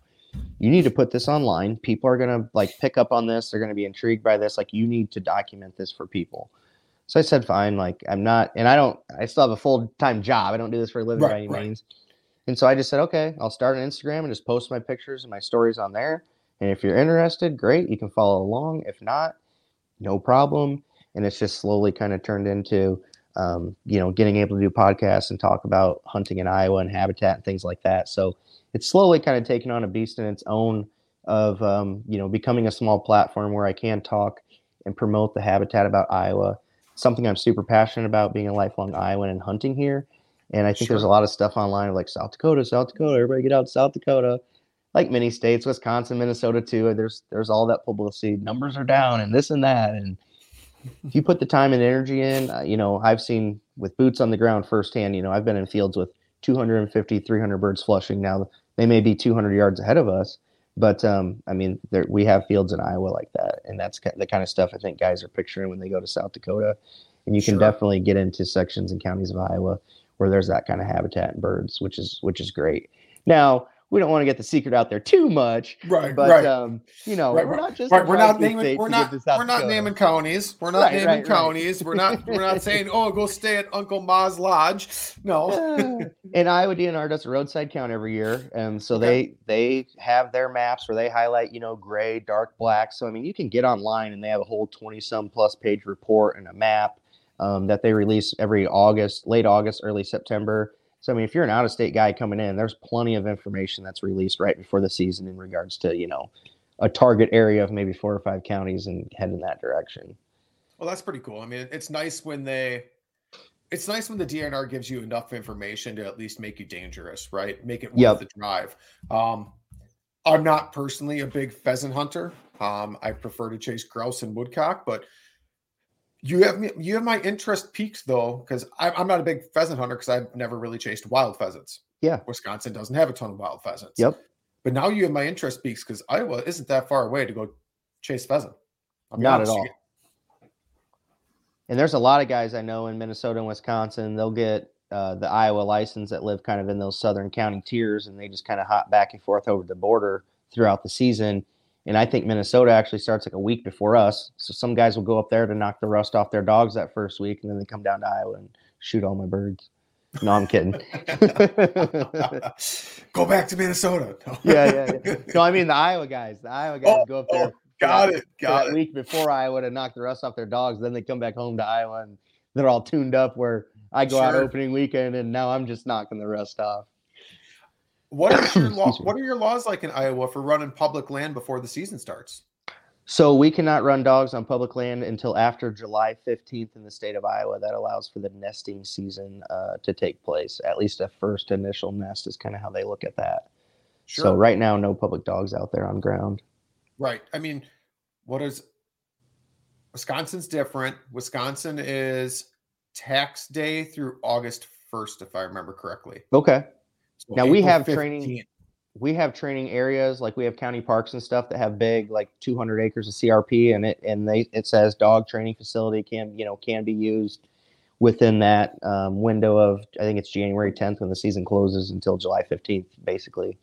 you need to put this online. People are going to like pick up on this. They're going to be intrigued by this. Like, you need to document this for people. So I said, Fine. Like, I'm not, and I don't, I still have a full time job. I don't do this for a living by any right. means. And so I just said, okay, I'll start on Instagram and just post my pictures and my stories on there. And if you're interested, great, you can follow along. If not, no problem. And it's just slowly kind of turned into, um, you know, getting able to do podcasts and talk about hunting in Iowa and habitat and things like that. So it's slowly kind of taken on a beast in its own of um, you know becoming a small platform where I can talk and promote the habitat about Iowa. Something I'm super passionate about, being a lifelong Iowan and hunting here. And I think Sure. there's a lot of stuff online like South Dakota, South Dakota, everybody get out to South Dakota. Like many states, Wisconsin, Minnesota too. There's there's all that publicity. Numbers are down and this and that. And if you put the time and energy in, uh, you know, I've seen with boots on the ground firsthand, you know, I've been in fields with 250, 300 birds flushing. Now they may be 200 yards ahead of us, but um, I mean, there, we have fields in Iowa like that, and that's the kind of stuff I think guys are picturing when they go to South Dakota. And you can Sure. definitely get into sections and counties of Iowa where there's that kind of habitat and birds, which is which is great. Now we don't want to get the secret out there too much, Right, but right. um, you know, Right, we're not just right, we're not naming we're not get to South we're not naming counties. We're not Right, naming counties. We're not we're not [laughs] saying, oh, go stay at Uncle Ma's lodge. No. [laughs] And Iowa DNR does a roadside count every year, and so Okay. they they have their maps where they highlight you know gray, dark, black. So I mean, you can get online and they have a whole twenty some plus page report and a map um, that they release every August, late August, early September. So I mean, if you're an out of state guy coming in, there's plenty of information that's released right before the season in regards to you know a target area of maybe four or five counties and head in that direction. Well, that's pretty cool. I mean, it's nice when they it's nice when the DNR gives you enough information to at least make you dangerous, right? Make it worth Yep. the drive. Um, I'm not personally a big pheasant hunter. Um, I prefer to chase grouse and woodcock, but you have me you have my interest peaked though, because I'm not a big pheasant hunter because I've never really chased wild pheasants. Yeah. Wisconsin doesn't have a ton of wild pheasants. Yep. But now you have my interest peaks because Iowa isn't that far away to go chase pheasant. I'll be Not at all. get- And there's a lot of guys I know in Minnesota and Wisconsin. They'll get uh, the Iowa license that live kind of in those southern county tiers, and they just kind of hop back and forth over the border throughout the season. And I think Minnesota actually starts like a week before us. So some guys will go up there to knock the rust off their dogs that first week, and then they come down to Iowa and shoot all my birds. No, I'm kidding. [laughs] Go back to Minnesota. No. [laughs] yeah, yeah, yeah. No, I mean the Iowa guys. The Iowa guys Oh, go up there. oh, got it. Got that it. week before Iowa to knock the rust off their dogs. Then they come back home to Iowa and they're all tuned up. Where I go out opening weekend and now I'm just knocking the rust off. What are your [coughs] law, What are your laws like in Iowa for running public land before the season starts? So we cannot run dogs on public land until after July 15th in the state of Iowa. That allows for the nesting season uh, to take place. At least a first initial nest is kind of how they look at that. Sure. So right now, no public dogs out there on ground. Right. I mean, what is Wisconsin's different. Wisconsin is tax day through August 1st, if I remember correctly. Okay. So Now, we April have training- we have training areas like we have county parks and stuff that have big like 200 acres of crp and it and they it says dog training facility can you know can be used within that um, window of i think it's january 10th when the season closes until july 15th basically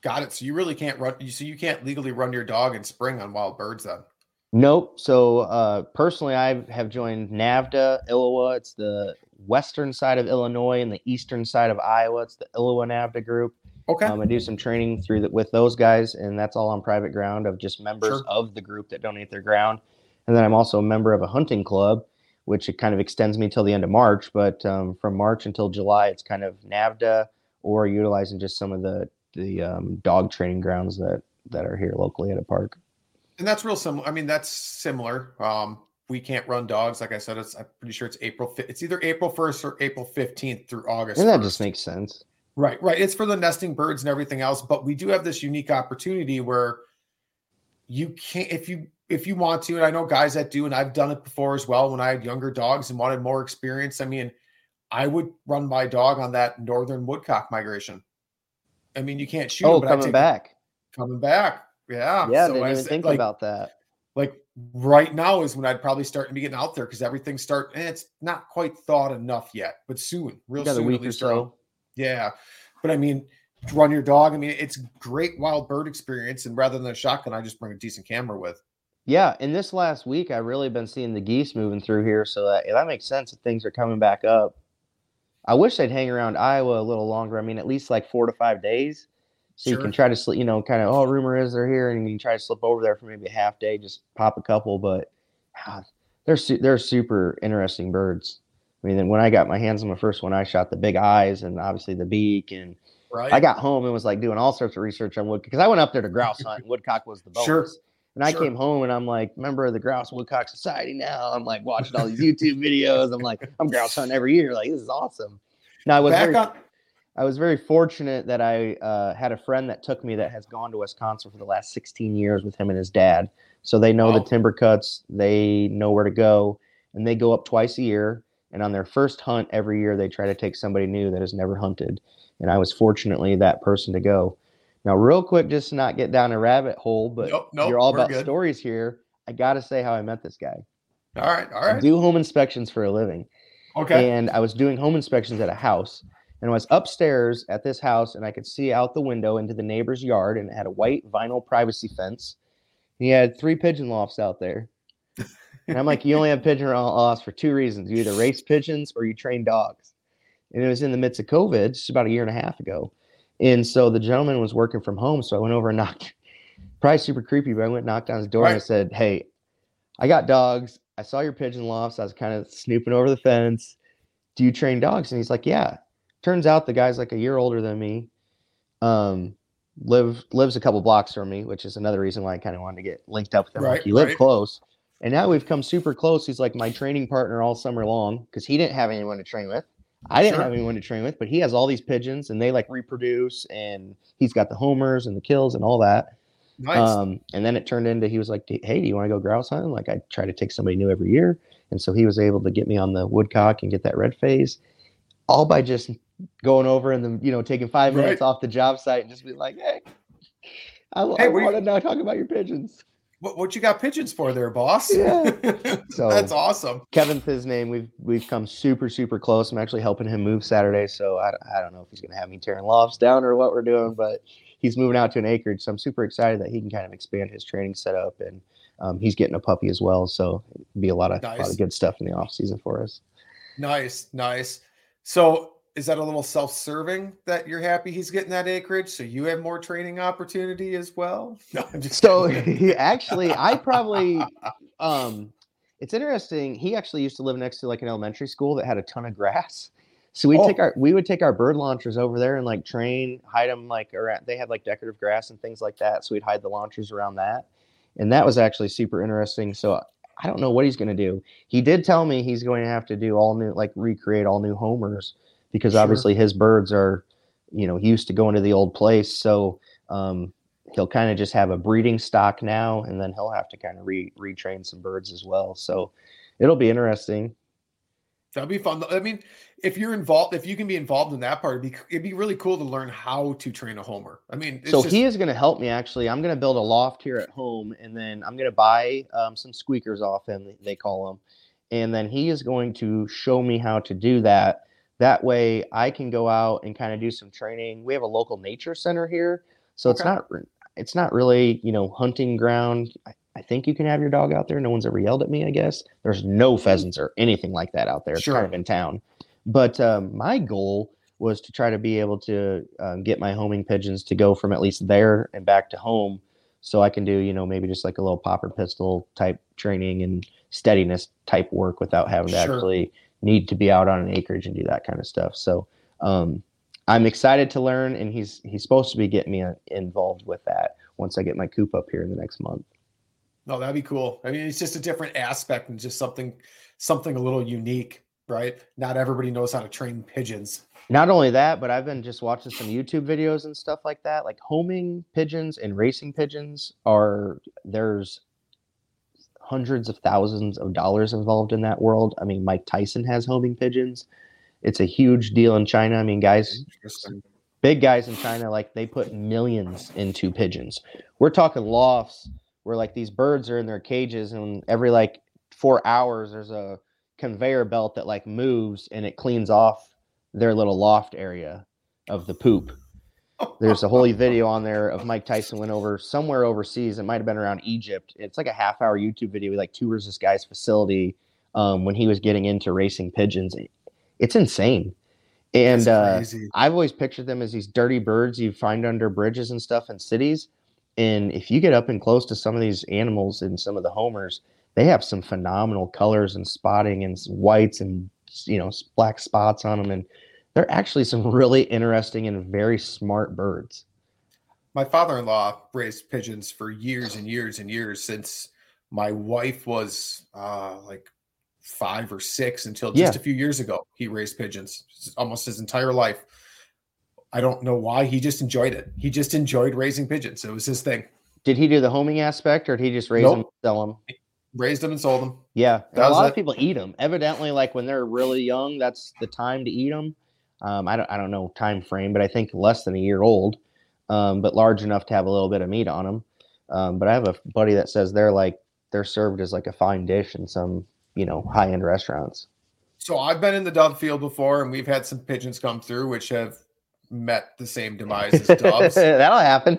Got it. So you really can't run. You So you can't legally run your dog in spring on wild birds then. nope so uh, personally i have joined NAVHDA iowa it's the western side of illinois and the eastern side of iowa it's the iowa NAVHDA group Okay. Um, I do some training through the, with those guys, and that's all on private ground of just members Sure. of the group that donate their ground. And then I'm also a member of a hunting club, which it kind of extends me till the end of March. But um, from March until July, it's kind of NAVHDA or utilizing just some of the the um, dog training grounds that that are here locally at a park. and that's real similar. I mean, that's similar. Um, we can't run dogs. Like I said, it's I'm pretty sure it's April. It's either April 1st or April 15th through August. And that just 1st. makes sense. Right, right. It's for the nesting birds and everything else, but we do have this unique opportunity where you can't if you if you want to, and I know guys that do, and I've done it before as well when I had younger dogs and wanted more experience. I mean, I would run my dog on that northern woodcock migration. I mean, you can't shoot. Oh, but coming back. coming back. Yeah, Yeah, So didn't I even think like, about that. Like right now is when I'd probably start to be getting out there because everything's start. And it's not quite thawed enough yet, but soon, real soon, week or so. yeah. But I mean, run your dog. I mean, it's great wild bird experience. And rather than a shotgun, I just bring a decent camera with. Yeah, in this last week, I've really been seeing the geese moving through here, so that that makes sense that things are coming back up. I wish they'd hang around Iowa a little longer. I mean, at least like four to five days, so you can try to, sli- you know, kind of. Oh, rumor is they're here, and you can try to slip over there for maybe a half day, just pop a couple. But ah, they're su- they're super interesting birds. I mean, then when I got my hands on my first one, I shot the big eyes and obviously the beak, and Right. I got home and was like doing all sorts of research on wood because I went up there to grouse hunt. and Woodcock was the bonus. Sure. And I Sure. came home and I'm like, member of the Grouse Woodcock Society now. I'm like watching all these YouTube videos. I'm like, I'm grouse hunting every year. Like, this is awesome. Now I was Back very, on. I was very fortunate that I uh, had a friend that took me that has gone to Wisconsin for the last 16 years with him and his dad. So they know Wow. the timber cuts, they know where to go, and they go up twice a year. And on their first hunt every year, they try to take somebody new that has never hunted. And I was fortunately that person to go. Now, real quick, just to not get down a rabbit hole, but Nope, nope, you're all about good. stories here. I got to say how I met this guy. All right, all right. I do home inspections for a living Okay. and I was doing home inspections at a house. And I was upstairs at this house, and I could see out the window into the neighbor's yard, and it had a white vinyl privacy fence. And He had three pigeon lofts out there. And I'm like, you only have pigeon lofts for two reasons: you either race pigeons or you train dogs. And it was in the midst of COVID, just about a year and a half ago. And so the gentleman was working from home, so I went over and knocked. Probably super creepy, but I went and knocked on his door and I said, "Hey, I got dogs. I saw your pigeon lofts. I was kind of snooping over the fence. Do you train dogs?" And he's like, "Yeah." Turns out the guy's like a year older than me. Um, live lives a couple blocks from me, which is another reason why I kind of wanted to get linked up with him. Right, like he lived right. close, and now we've come super close. He's like my training partner all summer long because he didn't have anyone to train with. I didn't Sure. have anyone to train with, but he has all these pigeons, and they like reproduce, and he's got the homers and the kills and all that. Nice. Um, and then it turned into he was like, "Hey, do you want to go grouse hunting?" Like I try to take somebody new every year, and so he was able to get me on the woodcock and get that red phase, all by just going over and then you know taking five minutes off the job site and just be like, "Hey, I, Hey, I want to now talk about your pigeons." what, what you got pigeons for there, boss? Yeah. [laughs] So- That's awesome. Kevin's his name. We've we've come super super close. I'm actually helping him move Saturday, so I, I don't know if he's gonna have me tearing lofts down or what we're doing, but he's moving out to an acreage, so I'm super excited that he can kind of expand his training setup, and um, he's getting a puppy as well, so be a lot of a lot of good stuff in the off season for us. Nice, nice. So is that a little self-serving that you're happy he's getting that acreage so you have more training opportunity as well? [laughs] No, I'm just So [laughs] he actually, I probably, um, it's interesting. He actually used to live next to like an elementary school that had a ton of grass. So we Oh. take our we would take our bird launchers over there and like train, hide them like around. They had like decorative grass and things like that. So we'd hide the launchers around that, and that was actually super interesting. So I don't know what he's going to do. He did tell me he's going to have to do all new, like recreate all new homers because Sure. obviously his birds are, you know, he used to going to the old place. So um, he'll kind of just have a breeding stock now, and then he'll have to kind of re retrain some birds as well. So it'll be interesting. That'd be fun. I mean, if you're involved, if you can be involved in that part, it'd be, it'd be really cool to learn how to train a homer. I mean, it's so just, he is going to help me actually. I'm going to build a loft here at home, and then I'm going to buy um, some squeakers off him. They call them, and then he is going to show me how to do that. That way, I can go out and kind of do some training. We have a local nature center here, so it's not it's not really you know hunting ground. I, I think you can have your dog out there. No one's ever yelled at me. I guess there's no pheasants or anything like that out there. It's Sure. kind of in town. But um, my goal was to try to be able to um, get my homing pigeons to go from at least there and back to home so i can do you know maybe just like a little popper pistol type training and steadiness type work without having to Sure. actually need to be out on an acreage and do that kind of stuff so um, i'm excited to learn and he's he's supposed to be getting me uh, involved with that once i get my coop up here in the next month no, that'd be cool. I mean, it's just a different aspect and just something, something a little unique, right? Not everybody knows how to train pigeons. Not only that, but I've been just watching some YouTube videos and stuff like that. Like homing pigeons and racing pigeons are there's hundreds of thousands of dollars involved in that world. I mean, Mike Tyson has homing pigeons. It's a huge deal in China. I mean, guys, big guys in China, like they put millions into pigeons. We're talking lofts where like these birds are in their cages, and every like four hours there's a conveyor belt that like moves and it cleans off their little loft area of the poop. There's a whole video on there of Mike Tyson went over somewhere overseas. It might have been around Egypt. It's like a half hour YouTube video. He like tours this guy's facility um, when he was getting into racing pigeons. It's insane. And uh. I've always pictured them as these dirty birds you find under bridges and stuff in cities. And if you get up and close to some of these animals and some of the homers, they have some phenomenal colors and spotting and whites and you know black spots on them. And they're actually some really interesting and very smart birds. My father-in-law raised pigeons for years and years and years since my wife was uh, like five or six until just Yeah. a few years ago. He raised pigeons almost his entire life. I don't know why. He just enjoyed it. He just enjoyed raising pigeons. It was his thing. Did he do the homing aspect, or did he just raise them, Nope. and sell them? Raised them and sold them. Yeah, a lot it. of people eat them. Evidently, like when they're really young, that's the time to eat them. Um, I don't, I don't know time frame, but I think less than a year old, um, but large enough to have a little bit of meat on them. Um, but I have a buddy that says they're like they're served as like a fine dish in some you know high end restaurants. So I've been in the dove field before, and we've had some pigeons come through, which have met the same demise as doves. [laughs] That'll happen.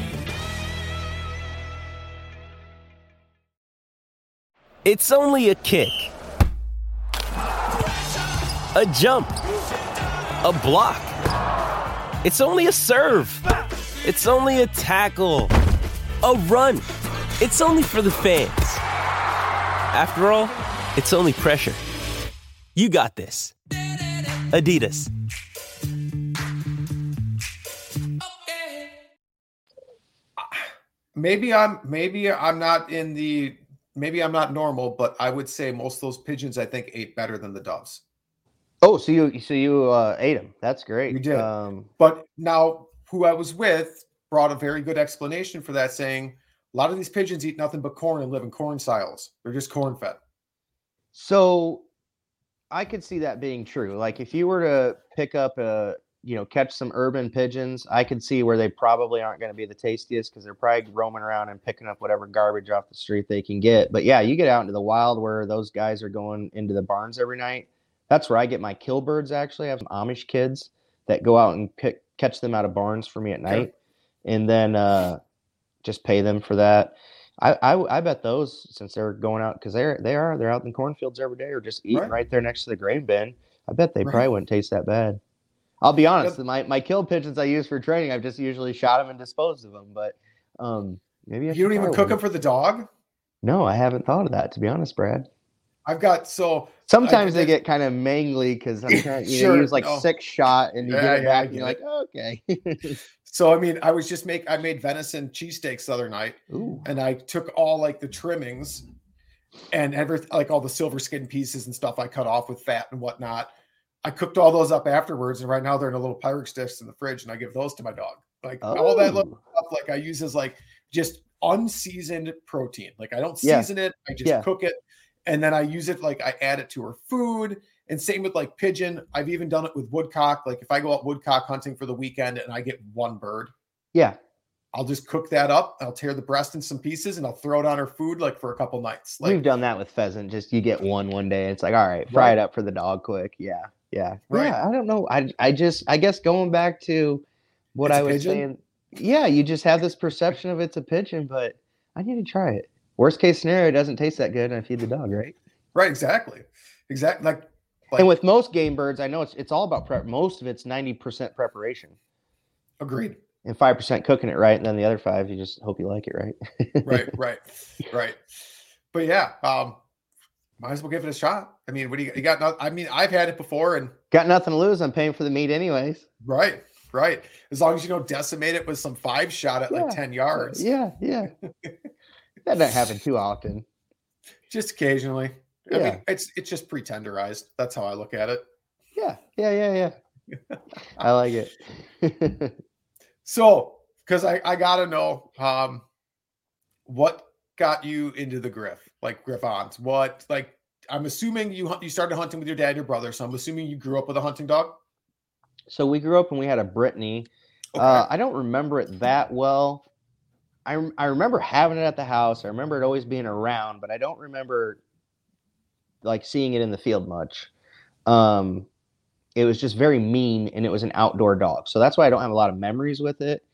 It's only a kick, a jump, a block. It's only a serve. It's only a tackle, a run. It's only for the fans. After all, it's only pressure. You got this. Adidas. maybe I'm maybe I'm not in the maybe I'm not normal, but I would say most of those pigeons I think ate better than the doves. Oh, so you so you uh, ate them? That's great. We did. Um, But now who I was with brought a very good explanation for that, saying a lot of these pigeons eat nothing but corn and live in corn silos. They're just corn fed. So I could see that being true. Like if you were to pick up a, you know, catch some urban pigeons, I could see where they probably aren't going to be the tastiest because they're probably roaming around and picking up whatever garbage off the street they can get. But yeah, you get out into the wild where those guys are going into the barns every night. That's where I get my kill birds. Actually, I have some Amish kids that go out and pick, catch them out of barns for me at night, and then uh, just pay them for that. I, I I bet those since they're going out because they're they are they're out in the cornfields every day or just eating Right. right, there next to the grain bin. I bet they Right. probably wouldn't taste that bad. I'll be honest, Yep. my my kill pigeons I use for training, I've just usually shot them and disposed of them. But um, maybe I You don't even cook them for the dog. No, I haven't thought of that to be honest, Brad. I've got so Sometimes they did- get kind of mangly because I'm [laughs] trying, you know, Sure, use like no. six shot and you Yeah, get it yeah, back and you're like, get okay. [laughs] so I mean I was just make I made venison cheesesteaks the other night Ooh. and I took all like the trimmings and every like all the silver skin pieces and stuff I cut off with fat and whatnot. I cooked all those up afterwards, and right now they're in a little Pyrex dish in the fridge, and I give those to my dog. Like all that little Oh. stuff, like I use as like just unseasoned protein. Like I don't Yeah. season it, I just Yeah. cook it, and then I use it like I add it to her food. And same with like pigeon. I've even done it with woodcock. Like if I go out woodcock hunting for the weekend and I get one bird, Yeah. I'll just cook that up. I'll tear the breast in some pieces and I'll throw it on her food like for a couple nights. We've done that with pheasant. Just you get one one day. It's like, all right, fry Right. it up for the dog quick. Yeah, yeah, Right. yeah. I don't know. I I just I guess going back to what It's I was pigeon? saying. Yeah, you just have this perception of it's a pigeon, but I need to try it. Worst case scenario, it doesn't taste that good, and I feed the dog, right? right, exactly. Exactly. Like, like and with most game birds, I know it's it's all about prep. Most of it's ninety percent preparation agreed. and five percent cooking it right, and then the other five you just hope you like it right. Right, [laughs] right, right. But yeah, um, might as well give it a shot. I mean, what do you, you got? No, I mean, I've had it before and Got nothing to lose. I'm paying for the meat anyways. right, right. As long as you don't decimate it with some five shot at like 10 yards, Yeah, yeah. [laughs] that doesn't happen too often. just occasionally. I Yeah. mean, it's it's just pre-tenderized. That's how I look at it. Yeah, yeah, yeah, yeah. I like it. [laughs] So, because I, I gotta know, um, what got you into the griff, like griffons? What, like, I'm assuming you you started hunting with your dad, your brother. So I'm assuming you grew up with a hunting dog. so we grew up and we had a Brittany. Okay. Uh, I don't remember it that well. I I remember having it at the house. I remember it always being around, but I don't remember like seeing it in the field much. Um, it was just very mean and it was an outdoor dog. So that's why I don't have a lot of memories with it.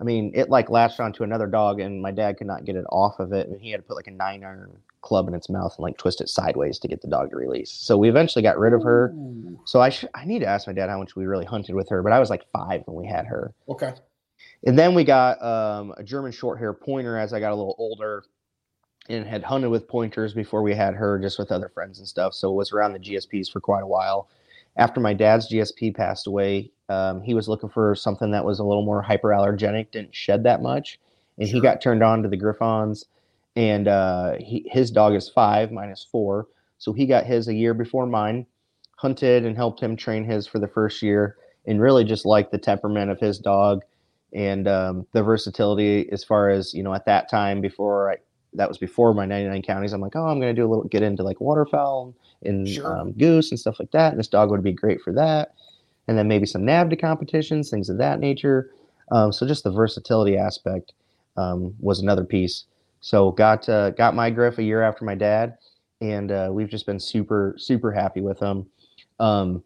I mean, it like latched onto another dog and my dad could not get it off of it. And he had to put like a nine iron club in its mouth and like twist it sideways to get the dog to release. So we eventually got rid of her. Ooh. So I should, I need to ask my dad how much we really hunted with her, but I was like five when we had her. Okay. And then we got um, a German short hair pointer as I got a little older and had hunted with pointers before we had her just with other friends and stuff. So it was around the GSPs for quite a while. After my dad's GSP passed away, um, he was looking for something that was a little more hyperallergenic, didn't shed that much. And he got turned on to the Griffons. And uh, he, his dog is five, four. So he got his a year before mine, hunted and helped him train his for the first year, and really just liked the temperament of his dog and um, the versatility as far as you know at that time before I that was before my 99 counties i'm like oh i'm going to do a little get into like waterfowl and Sure. um, goose and stuff like that and this dog would be great for that and then maybe some NAVHDA competitions things of that nature um, so just the versatility aspect um, was another piece so got uh, got my griff a year after my dad and uh, we've just been super super happy with him um,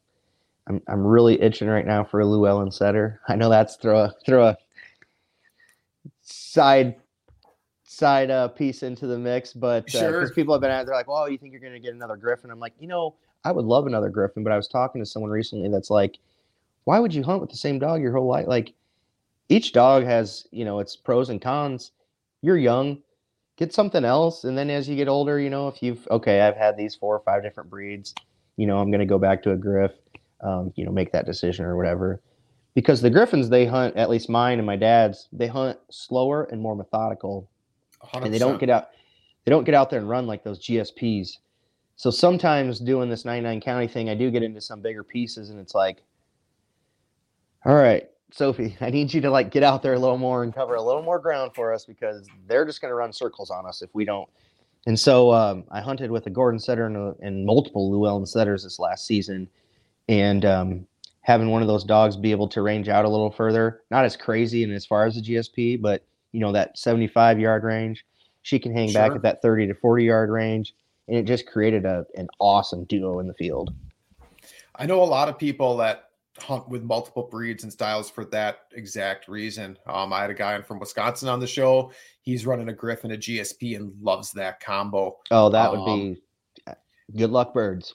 I'm, I'm really itching right now for a Llewellyn setter. I know that's throw a throw a side side uh, piece into the mix, but because Sure. people have been out, they're like, "Well, you think you're going to get another Griffon?" I'm like, you know, I would love another Griffon, but I was talking to someone recently that's like, "Why would you hunt with the same dog your whole life?" Like, each dog has you know its pros and cons. You're young, get something else, and then as you get older, you know, if you've okay, I've had these four or five different breeds, you know, I'm going to go back to a Griff um, you know, make that decision or whatever. Because the Griffons, they hunt, at least mine and my dad's, they hunt slower and more methodical, 100%. and they don't get out, they don't get out there and run like those GSPs. So sometimes doing this 99 county thing, I do get into some bigger pieces, and it's like, all right, Sophie, [laughs] I need you to like get out there a little more and cover a little more ground for us because they're just going to run circles on us if we don't. And so um, I hunted with a Gordon setter and, a, and multiple Llewellyn setters this last season, and um, having one of those dogs be able to range out a little further, not as crazy and as far as the GSP, but you know that 75 yard range, she can hang back at that 30 to 40 yard range, and it just created a an awesome duo in the field. I know a lot of people that hunt with multiple breeds and styles for that exact reason. Um, I had a guy from Wisconsin on the show. He's running a Griff and a GSP and loves that combo. Oh, that would Um, be good luck, birds.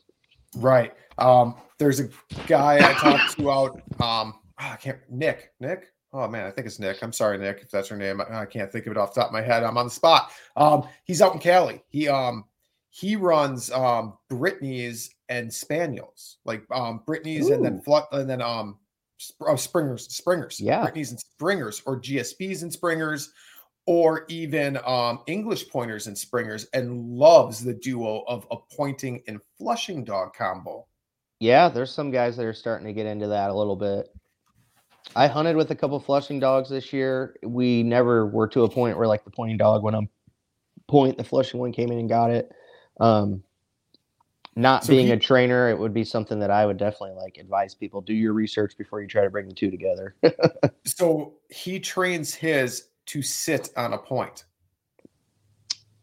Right. Um, there's a guy I talked to out. Um, oh, I can't. Nick. Nick. Oh man, I think it's Nick. I'm sorry, Nick, if that's her name. I, I can't think of it off the top of my head. I'm on the spot. Um, he's out in Cali. He um he runs um Brittany's and Spaniels, like um Brittany's and then Flut and then um Sp- oh, Springers, Springers, Yeah. Brittany's and Springers, or GSPs and Springers, or even um English pointers and Springers, and loves the duo of a pointing and flushing dog combo. Yeah, there's some guys that are starting to get into that a little bit. I hunted with a couple flushing dogs this year. We never were to a point where like the pointing dog went on point, the flushing one came in and got it. Um, not So being he- a trainer, it would be something that I would definitely like advise people do your research before you try to bring the two together. [laughs] So he trains his to sit on a point.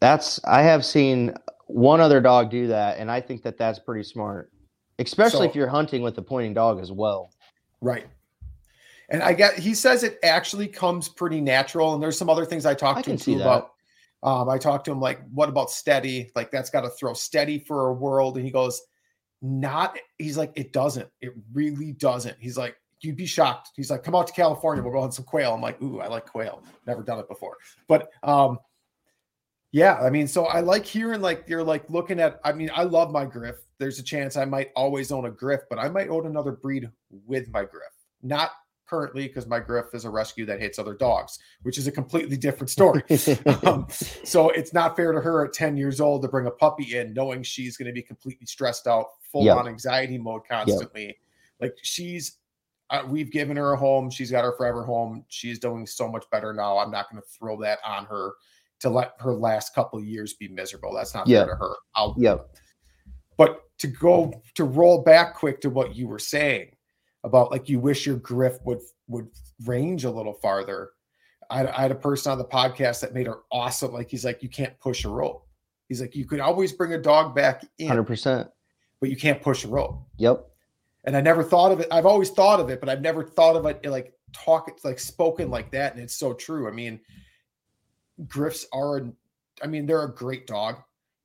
That's I have seen one other dog do that, and I think that that's pretty smart, especially So- if you're hunting with a pointing dog as well. Right. And I get he says it actually comes pretty natural. And there's some other things I talked I to him too that. about. Um, I talked to him like, what about steady? Like that's got to throw steady for a world. And he goes, not. He's like, it doesn't. It really doesn't. He's like, you'd be shocked. He's like, come out to California. We'll go hunt some quail. I'm like, ooh, I like quail. Never done it before. But um, yeah, I mean, so I like hearing like you're like looking at. I mean, I love my griff. There's a chance I might always own a griff, but I might own another breed with my griff. Not currently because my griff is a rescue that hates other dogs, which is a completely different story. [laughs] um, so it's not fair to her at 10 years old to bring a puppy in knowing she's going to be completely stressed out, full Yep. on anxiety mode constantly. Like she's, uh, we've given her a home. She's got her forever home. She's doing so much better now. I'm not going to throw that on her to let her last couple of years be miserable. That's not Yeah. fair to her. I'll, Yep. but to go to roll back quick to what you were saying about like you wish your griff would would range a little farther. I, I had a person on the podcast that made her awesome. Like he's like, you can't push a rope. He's like, you could always bring a dog back in, Hundred percent. but you can't push a rope. Yep. and I never thought of it. I've always thought of it, but I've never thought of it like talk like spoken like that. And it's so true. I mean, Griffs are, I mean, they're a great dog.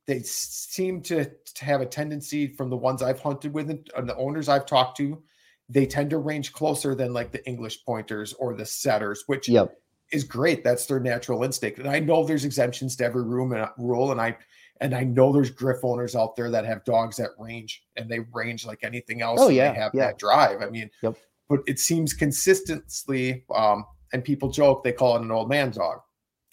They seem to, to have a tendency from the ones I've hunted with and, and the owners I've talked to, they tend to range closer than like the English pointers or the setters, which Yep. is great. That's their natural instinct. And I know there's exemptions to every room and rule. And I and I know there's griff owners out there that have dogs that range and they range like anything else. Oh, and yeah, They have yeah. that drive. I mean, Yep. but it seems consistently, um, and people joke they call it an old man dog.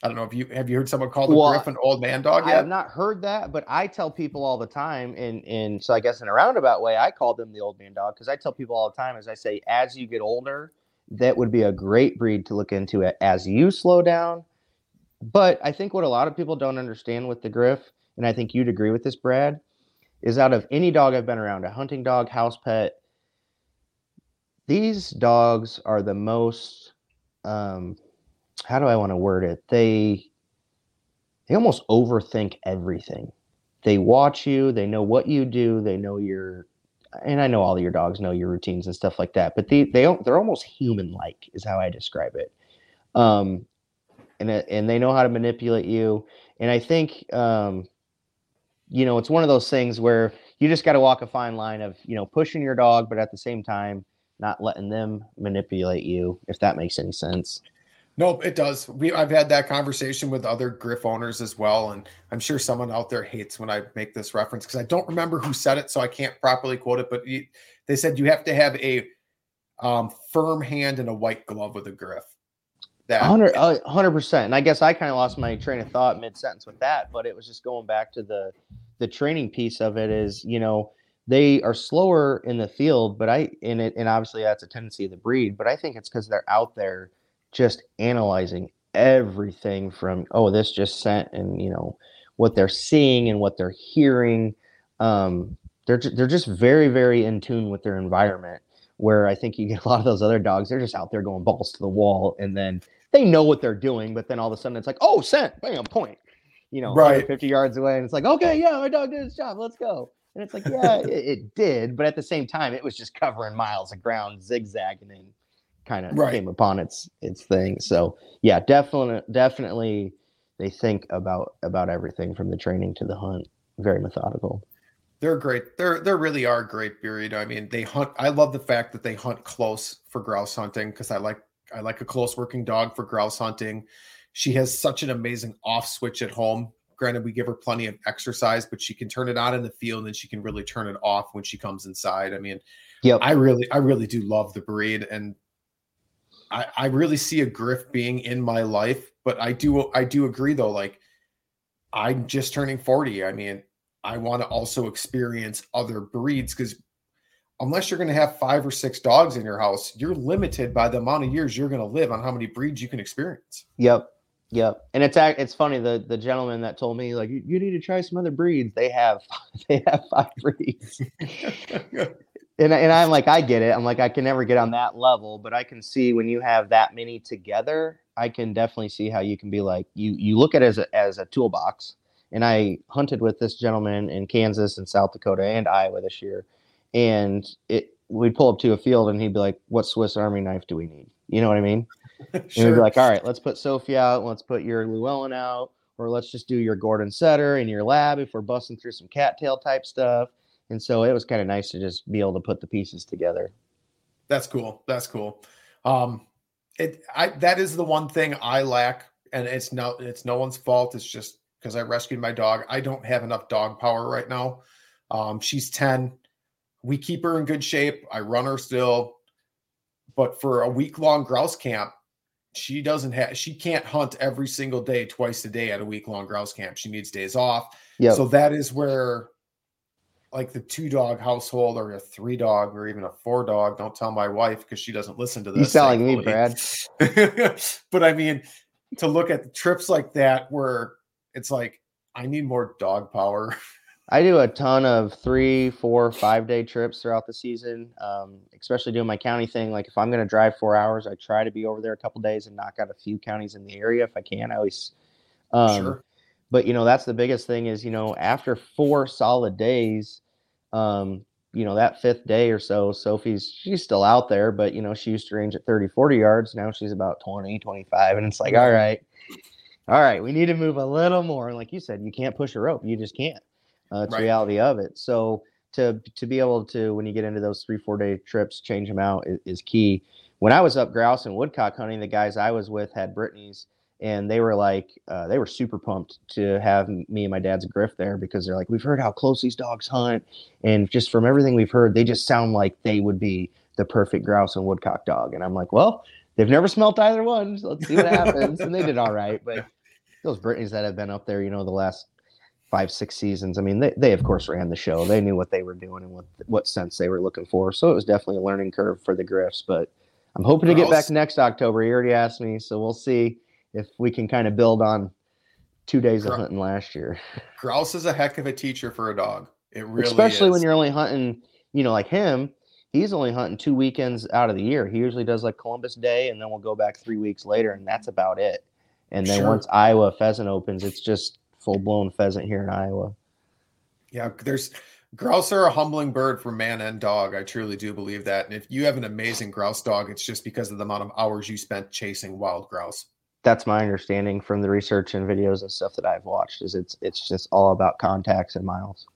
I don't know if you have you heard someone call the Well, griff an old man dog yet? I have not heard that, but I tell people all the time, and and so I guess in a roundabout way, I call them the old man dog because I tell people all the time, as I say, as you get older, that would be a great breed to look into it as you slow down. But I think what a lot of people don't understand with the Griff, and I think you'd agree with this, Brad, is out of any dog I've been around, a hunting dog, house pet, these dogs are the most um how do I want to word it? They they almost overthink everything. They watch you, they know what you do, they know your and I know all your dogs know your routines and stuff like that, but they they they're almost human like is how I describe it. Um and and they know how to manipulate you and I think um you know, it's one of those things where you just got to walk a fine line of, you know, pushing your dog but at the same time not letting them manipulate you if that makes any sense. Nope, it does. We I've had that conversation with other Griff owners as well, and I'm sure someone out there hates when I make this reference because I don't remember who said it, so I can't properly quote it. But you, they said you have to have a um, firm hand and a white glove with a Griff. That Hundred, percent. And I guess I kind of lost my train of thought mid sentence with that, but it was just going back to the the training piece of it. Is you know they are slower in the field, but I in it, and obviously that's a tendency of the breed. But I think it's because they're out there just analyzing everything from oh this just sent and you know what they're seeing and what they're hearing. Um, they're they're just very very in tune with their environment. Where I think you get a lot of those other dogs, they're just out there going balls to the wall, and then they know what they're doing, but then all of a sudden it's like, oh, scent, bam, point. You know, Right. fifty yards away, and it's like, okay, yeah, my dog did his job. Let's go. And it's like, yeah, [laughs] it, it did, but at the same time, it was just covering miles of ground, zigzagging, and kind of Right. came upon its its thing. So yeah, definitely, definitely, they think about about everything from the training to the hunt. Very methodical. they're great. They're they really are great breed. I mean, they hunt. I love the fact that they hunt close for grouse hunting because I like I like a close working dog for grouse hunting. She has such an amazing off switch at home. Granted, we give her plenty of exercise, but she can turn it on in the field and she can really turn it off when she comes inside. I mean, Yep. I really, I really do love the breed, and I, I really see a Griff being in my life. But I do, I do agree though. Like, I'm just turning forty. I mean, I want to also experience other breeds because unless you're going to have five or six dogs in your house, you're limited by the amount of years you're going to live on how many breeds you can experience. Yep. Yep. And it's it's funny the the gentleman that told me like you, you need to try some other breeds. They have [laughs] they have five breeds. [laughs] and and I'm like I get it. I'm like I can never get on that level, but I can see when you have that many together, I can definitely see how you can be like you you look at it as a, as a toolbox. And I hunted with this gentleman in Kansas and South Dakota and Iowa this year, and it we'd pull up to a field and he'd be like, "What Swiss Army knife do we need?" You know what I mean? [laughs] And we'd be like, all right, let's put Sophie out, let's put your Llewellyn out, or let's just do your Gordon Setter in your lab if we're busting through some cattail type stuff. And so it was kind of nice to just be able to put the pieces together. That's cool. That's cool. Um, it I that is the one thing I lack, and it's no it's no one's fault. It's just because I rescued my dog. I don't have enough dog power right now. Um, she's 10. We keep her in good shape. I run her still, but for a week long grouse camp, she doesn't have she can't hunt every single day, twice a day at a week long grouse camp. She needs days off. Yeah. So that is where like the two dog household or a three dog or even a four dog. Don't tell my wife because she doesn't listen to this. You sound like me, thankfully. [laughs] but I mean, to look at trips like that where it's like, I need more dog power. [laughs] I do a ton of three, four, five day trips throughout the season, um, especially doing my county thing. Like if I'm going to drive four hours, I try to be over there a couple days and knock out a few counties in the area if I can. I always, um, Sure. but you know that's the biggest thing is you know after four solid days, um, you know, that fifth day or so, Sophie's she's still out there, but you know, she used to range at 30, 40 yards. Now she's about 20, 25. And it's like, all right, all right, we need to move a little more. And like you said, you can't push a rope. You just can't. Uh, it's Right. reality of it. So to to be able to when you get into those three, four day trips, change them out is, is key. When I was up grouse and woodcock hunting, the guys I was with had Brittany's and they were like uh, they were super pumped to have me and my dad's griff there because they're like we've heard how close these dogs hunt. And just from everything we've heard they just sound like they would be the perfect grouse and woodcock dog. And i'm like well they've never smelt either one so let's see what happens. And they did all right but those Brittanys that have been up there you know the last five six seasons i mean they, they of course ran the show. They knew what they were doing and what what sense they were looking for. So it was definitely a learning curve for the griffs but i'm hoping to get back next october. He already asked me so we'll see if we can kind of build on two days of hunting last year. [laughs] Grouse is a heck of a teacher for a dog. It really Especially when you're only hunting, you know, like him, he's only hunting two weekends out of the year. He usually does like Columbus Day and then we'll go back three weeks later and that's about it. And then Sure. once Iowa pheasant opens, it's just full blown pheasant here in Iowa. Yeah, there's grouse are a humbling bird for man and dog. I truly do believe that. And if you have an amazing grouse dog, it's just because of the amount of hours you spent chasing wild grouse. That's my understanding from the research and videos and stuff that I've watched is it's it's just all about contacts and miles.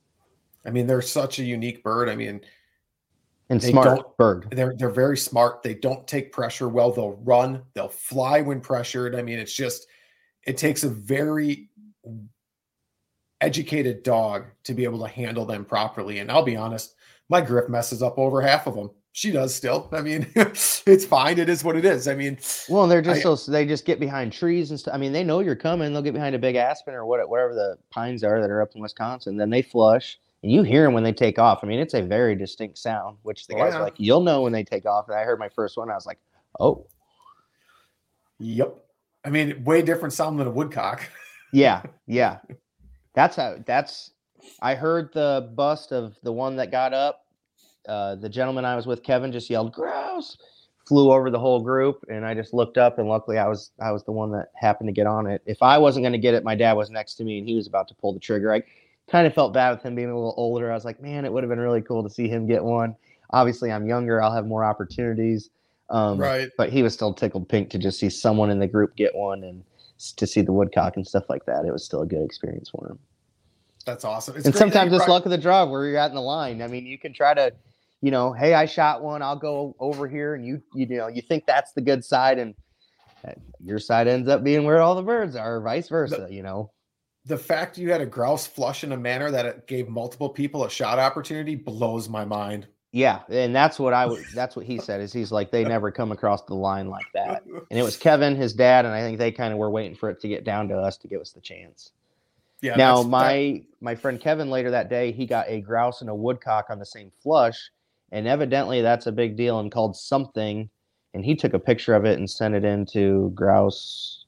I mean, they're such a unique bird. I mean, And smart bird. they're they're very smart. They don't take pressure well. They'll run. They'll fly when pressured. I mean, it's just it takes a very educated dog to be able to handle them properly. And I'll be honest, my griff messes up over half of them. She does still. I mean, [laughs] it's fine. It is what it is. I mean, Well, they're just I- so they just get behind trees and stuff. I mean, they know you're coming. They'll get behind a big aspen or what, whatever the pines are that are up in Wisconsin. Then they flush, and you hear them when they take off. I mean, it's a very distinct sound, which the Oh, guys yeah. are like, you'll know when they take off. And I heard my first one, I was like, oh, yep. I mean, way different sound than a woodcock. [laughs] yeah, yeah. That's how. That's. I heard the bust of the one that got up. Uh, the gentleman I was with, Kevin, just yelled "grouse," flew over the whole group, and I just looked up, and luckily I was I was the one that happened to get on it. If I wasn't going to get it, my dad was next to me, and he was about to pull the trigger. I kind of felt bad with him being a little older. I was like, man, it would have been really cool to see him get one. Obviously, I'm younger; I'll have more opportunities. Um, Right. But he was still tickled pink to just see someone in the group get one and to see the woodcock and stuff like that. It was still a good experience for him That's awesome. It's and sometimes it's brought- luck of the draw where you're at in the line. I mean, you can try to, you know, hey, I shot one, I'll go over here, and you, you know, you think that's the good side, and uh, your side ends up being where all the birds are, or vice versa. You know, the fact you had a grouse flush in a manner that it gave multiple people a shot opportunity blows my mind. yeah, and that's what I would. That's what he said. Is he's like they never come across the line like that, and it was [laughs] Kevin, his dad, and I think they kind of were waiting for it to get down to us to give us the chance. Yeah. now that's- that- my my friend Kevin later that day he got a grouse and a woodcock on the same flush, and evidently that's a big deal and called something. And he took a picture of it and sent it into grouse.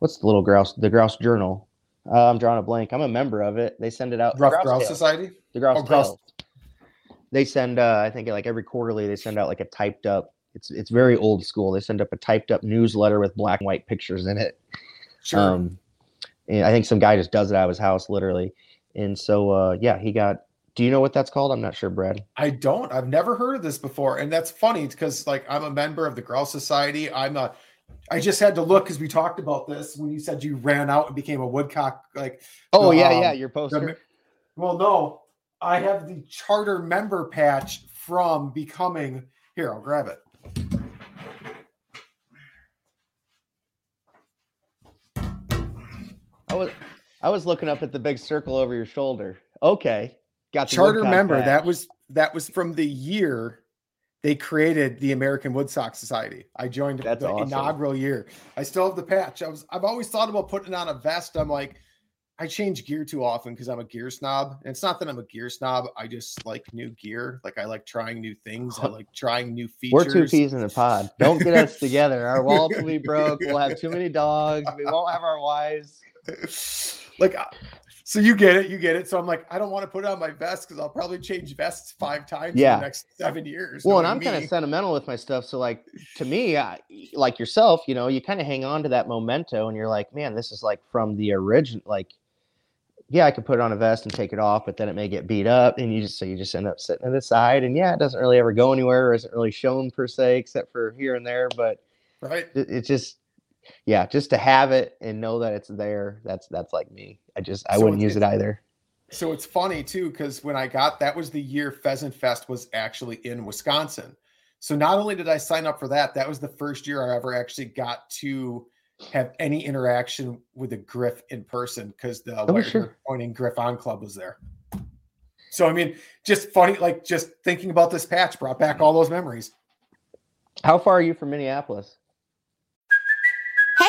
What's the little grouse? The Grouse Journal. Uh, I'm drawing a blank. I'm a member of it. They send it out. Ruffed Grouse Grouse Society. The Grouse Oh, Grouse- They send. Uh, I think like every quarterly they send out like a typed up. It's it's very old school. They send up a typed up newsletter with black and white pictures in it. Sure. Um, and I think some guy just does it out of his house, literally. And so, uh, yeah, he got. Do you know what that's called? I'm not sure, Brad. I don't. I've never heard of this before, and that's funny because like I'm a member of the Grouse Society. I'm a. I just had to look because we talked about this when you said you ran out and became a woodcock. Like, Oh the, yeah, um, yeah, your the poster. me- well, no, I have the charter member patch from becoming. Here, I'll grab it. I was, I was looking up at the big circle over your shoulder. Okay, got charter member. badge. That was that was from the year they created the American Woodcock Society. I joined That's the awesome. inaugural year. I still have the patch. I was I've always thought about putting it on a vest. I'm like, I change gear too often because I'm a gear snob. And it's not that I'm a gear snob. I just like new gear. Like I like trying new things. I [laughs] like trying new features. We're two peas in a pod. Don't get us together. Our [laughs] walls will be broke. We'll have too many dogs. We won't have our wives. [laughs] like so you get it, you get it. So I'm like, I don't want to put it on my vest because I'll probably change vests five times Yeah. in the next seven years. Well, and I'm kind of sentimental with my stuff. So, like to me, I, like yourself, you know, you kind of hang on to that memento, and you're like, man, this is like from the origin, like yeah, I could put it on a vest and take it off, but then it may get beat up, and you just so you just end up sitting to the side, and yeah, it doesn't really ever go anywhere, or isn't really shown per se, except for here and there. But right, it, it just yeah, just to have it and know that it's there. That's that's like me. I just I So wouldn't use it either. So it's funny too, because when I got that was the year Pheasant Fest was actually in Wisconsin. So not only did I sign up for that, that was the first year I ever actually got to have any interaction with a Griff in person because the Oh, sure. Pointing Griffon Club was there. So I mean, just funny, like just thinking about this patch brought back all those memories. How far are you from Minneapolis?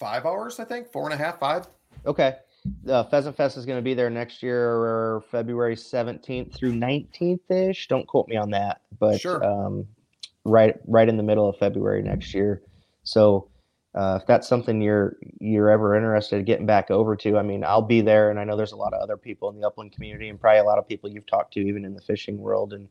Five hours, I think, four and a half, five. Okay. Uh, Pheasant Fest is going to be there next year, February 17th through 19th ish. Don't quote me on that, but Sure. um, right right in the middle of February next year. So uh, if that's something you're you're ever interested in getting back over to, I mean, I'll be there, and I know there's a lot of other people in the upland community, and probably a lot of people you've talked to, even in the fishing world and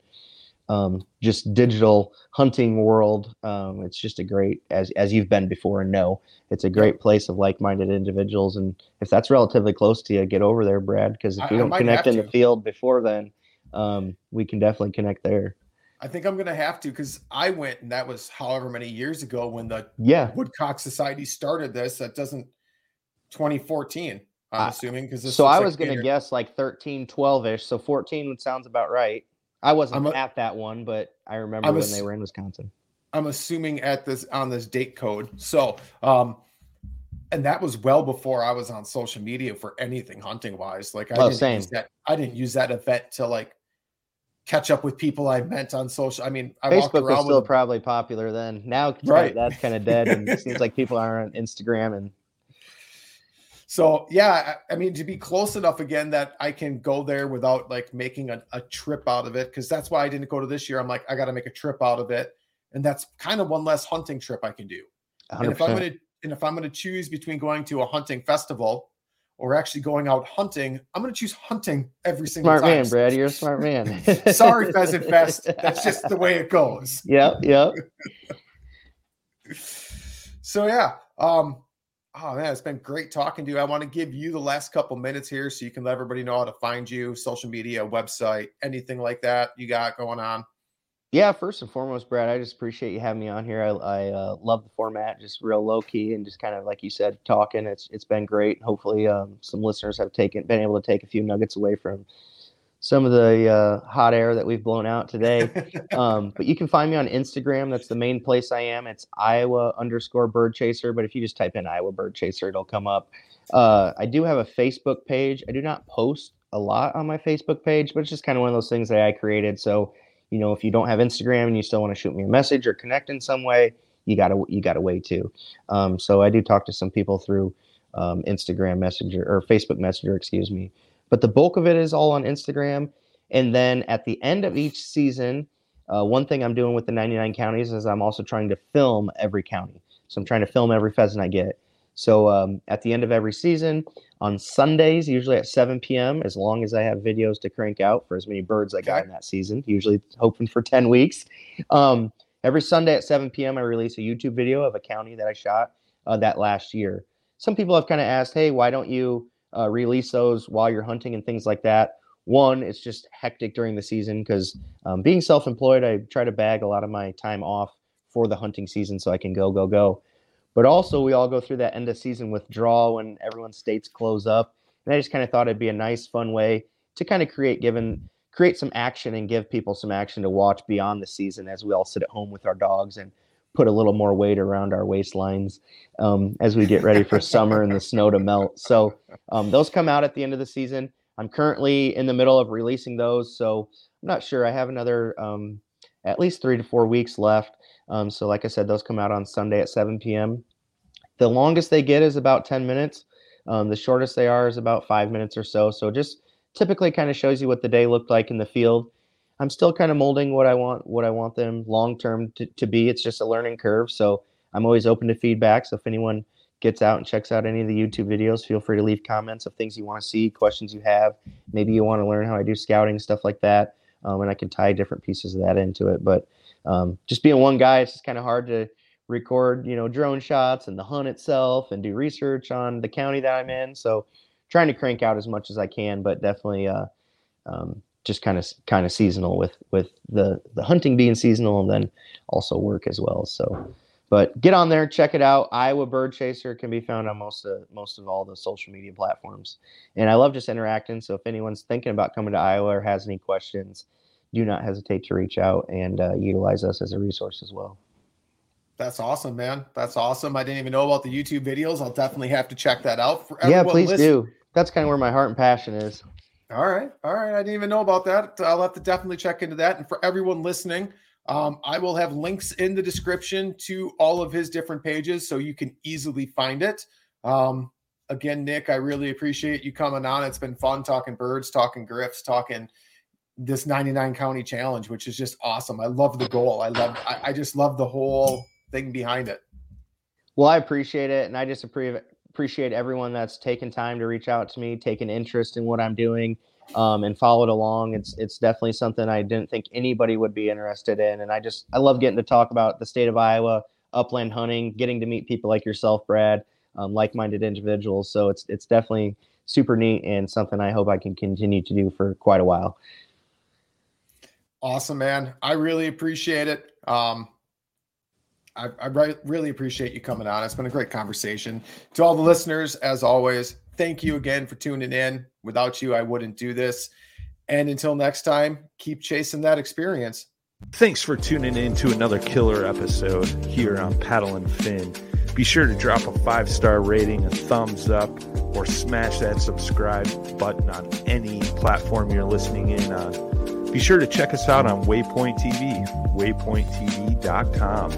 um, just digital hunting world. Um, it's just a great, as as you've been before and know, it's a great place of like-minded individuals. And if that's relatively close to you, get over there, Brad. Because if I- we don't connect in the field before then, um, we can definitely connect there. I think I'm gonna have to because I went and that was however many years ago when the Yeah. Woodcock Society started this. That doesn't 2014. I'm I- assuming because So I was going to guess like 13, 12 ish. So 14 sounds about right. I wasn't a- at that one, but I remember I'm when ass- they were in Wisconsin. I'm assuming at this on this date code. So, um, and that was well before I was on social media for anything hunting wise. Like I Oh, didn't same. use that. I didn't use that event to like catch up with people I met on social. I mean, I walked Facebook was still with probably popular then. Now Right. that's kind of dead, and it [laughs] seems like people are on Instagram and So yeah, I, I mean to be close enough again that I can go there without like making a, a trip out of it because that's why I didn't go to this year. I'm like I got to make a trip out of it, and that's kind of one less hunting trip I can do. And if I'm gonna and if I'm gonna choose between going to a hunting festival or actually going out hunting, I'm gonna choose hunting every single smart time. Smart man, Brad. You're a smart man. [laughs] Sorry, Pheasant [laughs] Fest. That's just the way it goes. Yep, yep. [laughs] So yeah, um, oh man, it's been great talking to you. I want to give you the last couple minutes here so you can let everybody know how to find you, social media, website, anything like that you got going on. Yeah, first and foremost, Brad, I just appreciate you having me on here. I, I uh, love the format, just real low key and just kind of like you said, talking. It's it's been great. Hopefully, um, some listeners have taken been able to take a few nuggets away from some of the uh, hot air that we've blown out today. [laughs] um, but you can find me on Instagram. That's the main place I am. It's Iowa underscore bird chaser. But if you just type in Iowa bird chaser, it'll come up. Uh, I do have a Facebook page. I do not post a lot on my Facebook page, but it's just kind of one of those things that I created. So, you know, if you don't have Instagram and you still want to shoot me a message or connect in some way, you gotta you gotta wait too. Um, so I do talk to some people through um, Instagram Messenger or Facebook Messenger, excuse me. But the bulk of it is all on Instagram. And then at the end of each season, uh, one thing I'm doing with the 99 counties is I'm also trying to film every county. So I'm trying to film every pheasant I get. So um, at the end of every season, on Sundays, usually at 7 p.m., as long as I have videos to crank out for as many birds I got in that season, usually hoping for 10 weeks. Um, every Sunday at 7 p.m., I release a YouTube video of a county that I shot uh, that last year. Some people have kind of asked, hey, why don't you uh, release those while you're hunting and things like that? One, it's just hectic during the season because um, being self employed, I try to bag a lot of my time off for the hunting season so I can go, go, go. But also, we all go through that end of season withdrawal when everyone's states close up. And I just kind of thought it'd be a nice, fun way to kind of create given create some action and give people some action to watch beyond the season as we all sit at home with our dogs and put a little more weight around our waistlines um, as we get ready for summer and the snow to melt. So um, those come out at the end of the season. I'm currently in the middle of releasing those, so I'm not sure. I have another um, at least three to four weeks left. Um, so, like I said, those come out on Sunday at 7 p.m. The longest they get is about 10 minutes. Um, the shortest they are is about five minutes or so. So just typically kind of shows you what the day looked like in the field. I'm still kind of molding what I want what I want them long term to, to be. It's just a learning curve. So I'm always open to feedback. So if anyone gets out and checks out any of the YouTube videos, feel free to leave comments of things you want to see, questions you have. Maybe you want to learn how I do scouting, stuff like that. Um, and I can tie different pieces of that into it. But um, just being one guy, it's just kind of hard to record, you know, drone shots and the hunt itself and do research on the county that I'm in. So trying to crank out as much as I can, but definitely uh, um, just kind of kind of seasonal with with the the hunting being seasonal and then also work as well. So but get on there, check it out. Iowa Bird Chaser can be found on most of most of all the social media platforms. And I love just interacting. So if anyone's thinking about coming to Iowa or has any questions, do not hesitate to reach out and uh, utilize us as a resource as well. That's awesome, man. That's awesome. I didn't even know about the YouTube videos. I'll definitely have to check that out. For yeah, please do. That's kind of where my heart and passion is. All right. All right. I didn't even know about that. I'll have to definitely check into that. And for everyone listening, um, I will have links in the description to all of his different pages so you can easily find it. Um, again, Nick, I really appreciate you coming on. It's been fun talking birds, talking griffs, talking this 99 county challenge, which is just awesome. I love the goal. I love, I, I just love the whole thing behind it. Well, I appreciate it. And I just appreciate everyone that's taken time to reach out to me, taken interest in what I'm doing um, and followed along. It's it's definitely something I didn't think anybody would be interested in, and I just I love getting to talk about the state of Iowa, upland hunting, getting to meet people like yourself, Brad, um, like-minded individuals. So it's it's definitely super neat and something I hope I can continue to do for quite a while. Awesome, man. I really appreciate it. Um, I, I really appreciate you coming on. It's been a great conversation. To all the listeners, as always, thank you again for tuning in. Without you, I wouldn't do this. And until next time, keep chasing that experience. Thanks for tuning in to another killer episode here on Paddle and Fin. Be sure to drop a five star rating, a thumbs up, or smash that subscribe button on any platform you're listening in on. Be sure to check us out on Waypoint TV, waypointtv.com.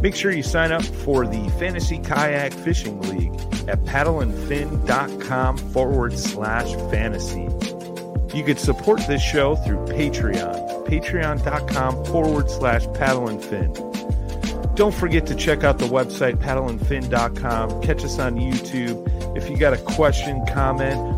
Make sure you sign up for the Fantasy Kayak Fishing League at paddleandfin.com forward slash fantasy. You could support this show through Patreon, patreon.com forward slash paddle and fin. Don't forget to check out the website paddleandfin.com. Catch us on YouTube. If you got a question, comment,